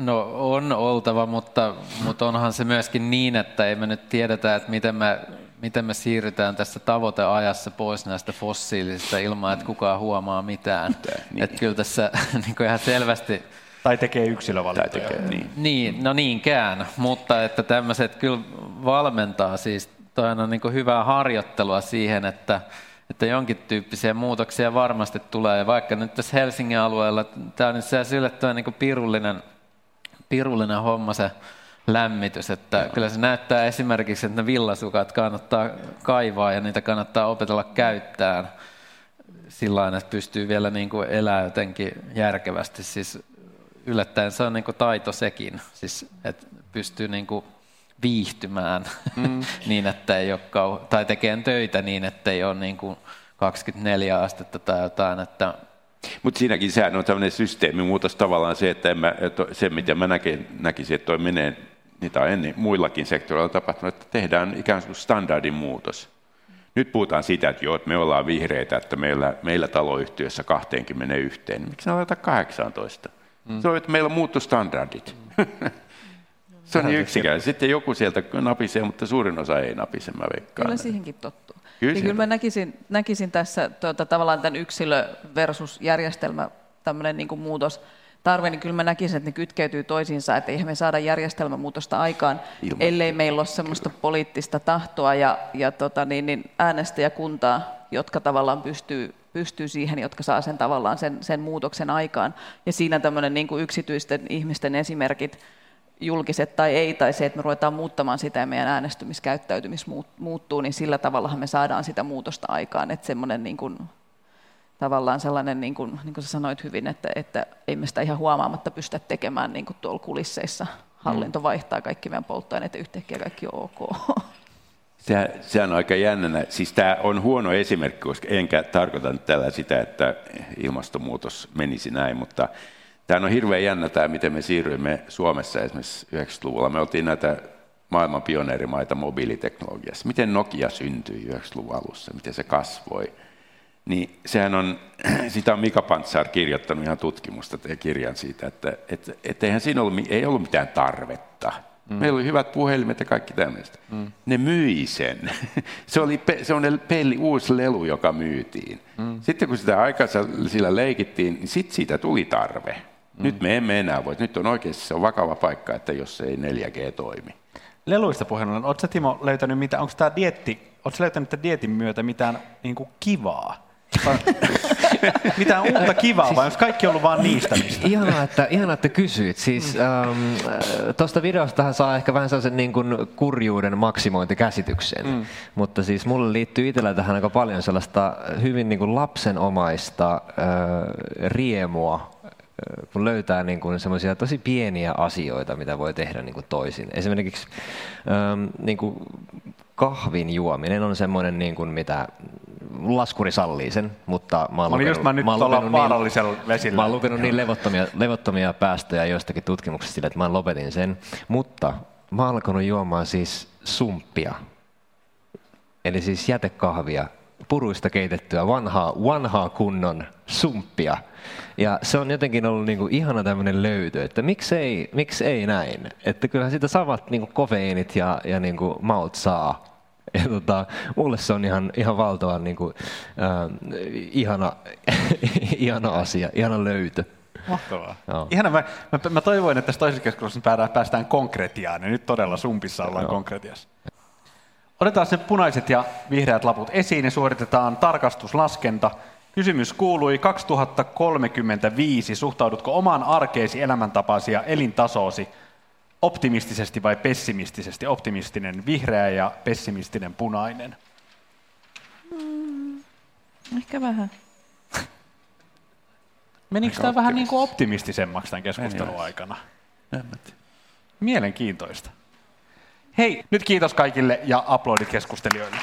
No on oltava, mutta, mutta onhan se myöskin niin, että ei me nyt tiedetä, että miten me, miten me siirrytään tässä tavoiteajassa pois näistä fossiilisista ilman, että kukaan huomaa mitään. Niin. Että kyllä tässä niin kuin ihan selvästi... Tai tekee yksilövalintoja. Tai tekee, niin. niin. no niinkään, mutta että tämmöiset kyllä valmentaa siis, toi on niin kuin hyvää harjoittelua siihen, että, että jonkin tyyppisiä muutoksia varmasti tulee. Ja vaikka nyt tässä Helsingin alueella, tämä on nyt yllättävän niin pirullinen, pirullinen homma se lämmitys, että Joo. kyllä se näyttää esimerkiksi, että ne villasukat kannattaa kaivaa ja niitä kannattaa opetella käyttämään sillä että pystyy vielä niin kuin elää jotenkin järkevästi. Siis yllättäen se on niin kuin taito sekin, siis, että pystyy niin kuin viihtymään mm. niin, että ei ole kau- tai tekemään töitä niin, että ei ole niin kuin 24 astetta tai jotain. Että... Mutta siinäkin sehän on tämmöinen systeemimuutos tavallaan se, että, mä, että se mitä mä näkin, näkisin, että toi menee, niitä on ennen muillakin sektoreilla tapahtunut, että tehdään ikään kuin standardin muutos. Nyt puhutaan siitä, että joo, että me ollaan vihreitä, että meillä, meillä taloyhtiössä 21. Miksi ne aletaan 18? Mm. Se on, että meillä muuttu standardit. Mm. Se on niin yksikään. Sitten joku sieltä napisee, mutta suurin osa ei napise, mä veikkaan. Kyllä siihenkin tottuu. Kyllä, niin kyllä mä näkisin, näkisin tässä tuota, tavallaan tämän yksilö versus järjestelmä tämmöinen niin kuin muutos tarve, niin kyllä mä näkisin, että ne kytkeytyy toisiinsa, että eihän me saada järjestelmämuutosta aikaan, Ilman. ellei meillä ole semmoista poliittista tahtoa ja, ja tota, niin, niin äänestäjäkuntaa, jotka tavallaan pystyy, pystyy siihen, jotka saa sen tavallaan sen, sen muutoksen aikaan. Ja siinä tämmöinen niin kuin yksityisten ihmisten esimerkit, julkiset tai ei, tai se, että me ruvetaan muuttamaan sitä ja meidän äänestymiskäyttäytymis muuttuu, niin sillä tavalla me saadaan sitä muutosta aikaan. Että semmoinen niin kuin, tavallaan sellainen, niin kuin, niin kuin sä sanoit hyvin, että, että ei me sitä ihan huomaamatta pystytä tekemään niin kuin tuolla kulisseissa. Hallinto mm. vaihtaa kaikki meidän polttoaineet ja yhtäkkiä kaikki on ok. Se, se on aika jännä. Siis tämä on huono esimerkki, koska enkä tarkoita tällä sitä, että ilmastonmuutos menisi näin, mutta Tämä on hirveän jännä tämä, miten me siirryimme Suomessa esimerkiksi 90-luvulla. Me oltiin näitä maailman pioneerimaita mobiiliteknologiassa. Miten Nokia syntyi 90-luvun alussa, miten se kasvoi. Niin sehän on, sitä on Mika Pantsar kirjoittanut ihan tutkimusta ja kirjan siitä, että et, et eihän siinä ollut, ei ollut mitään tarvetta. Mm. Meillä oli hyvät puhelimet ja kaikki tämmöistä. Mm. Ne myi sen. Se oli pe, se on peli, uusi lelu, joka myytiin. Mm. Sitten kun sitä aikaa sillä leikittiin, niin sitten siitä tuli tarve. Mm. Nyt me emme enää voi. Nyt on oikeasti se on vakava paikka, että jos ei 4G toimi. Leluista puheen ollen, oletko Timo löytänyt mitä, onko tämä dietti, oletko löytänyt tämän dietin myötä mitään niin kuin kivaa? mitään uutta kivaa, siis, vai onko kaikki ollut vain niistämistä? Ihanaa, että, ihanaa, että kysyit. Siis, mm. ähm, Tuosta videosta saa ehkä vähän sellaisen niin kuin kurjuuden maksimointikäsityksen, mm. mutta siis mulle liittyy itsellä tähän aika paljon sellaista hyvin niin kuin lapsenomaista äh, riemua kun löytää niin kuin semmoisia tosi pieniä asioita, mitä voi tehdä niin kuin toisin. Esimerkiksi ähm, niin kuin kahvin juominen on semmoinen, niin kuin mitä laskuri sallii sen, mutta mä oon lukenut, mä nyt mä vaarallisella niin, vesillä. Mä oon lukenut niin levottomia, levottomia päästöjä joistakin tutkimuksista sille, että mä lopetin sen. Mutta mä oon alkanut juomaan siis sumppia, eli siis jätekahvia puruista keitettyä vanhaa, vanhaa kunnon sumppia. Ja se on jotenkin ollut niinku ihana tämmöinen löytö, että miksei, miksei näin. Että kyllähän sitä samat niinku kofeiinit ja, ja niinku maut saa. Ja tota, mulle se on ihan, ihan valtavan niinku, äh, ihana, ihana asia, ihana löytö. Mahtavaa. Joo. Ihana, mä, mä, mä toivoin, että tässä toisessa keskustelussa päästään konkretiaan, ja nyt todella sumpissa ollaan Joo. konkretiassa. Otetaan ne punaiset ja vihreät laput esiin ja suoritetaan tarkastuslaskenta. Kysymys kuului 2035. Suhtaudutko omaan arkeesi elämäntapaasi ja elintasoosi optimistisesti vai pessimistisesti? Optimistinen vihreä ja pessimistinen punainen. Mm, ehkä vähän. Menikö tämä vähän niin kuin optimistisemmaksi tämän keskustelun aikana? Mielenkiintoista. Hei, nyt kiitos kaikille ja aplodit keskustelijoille.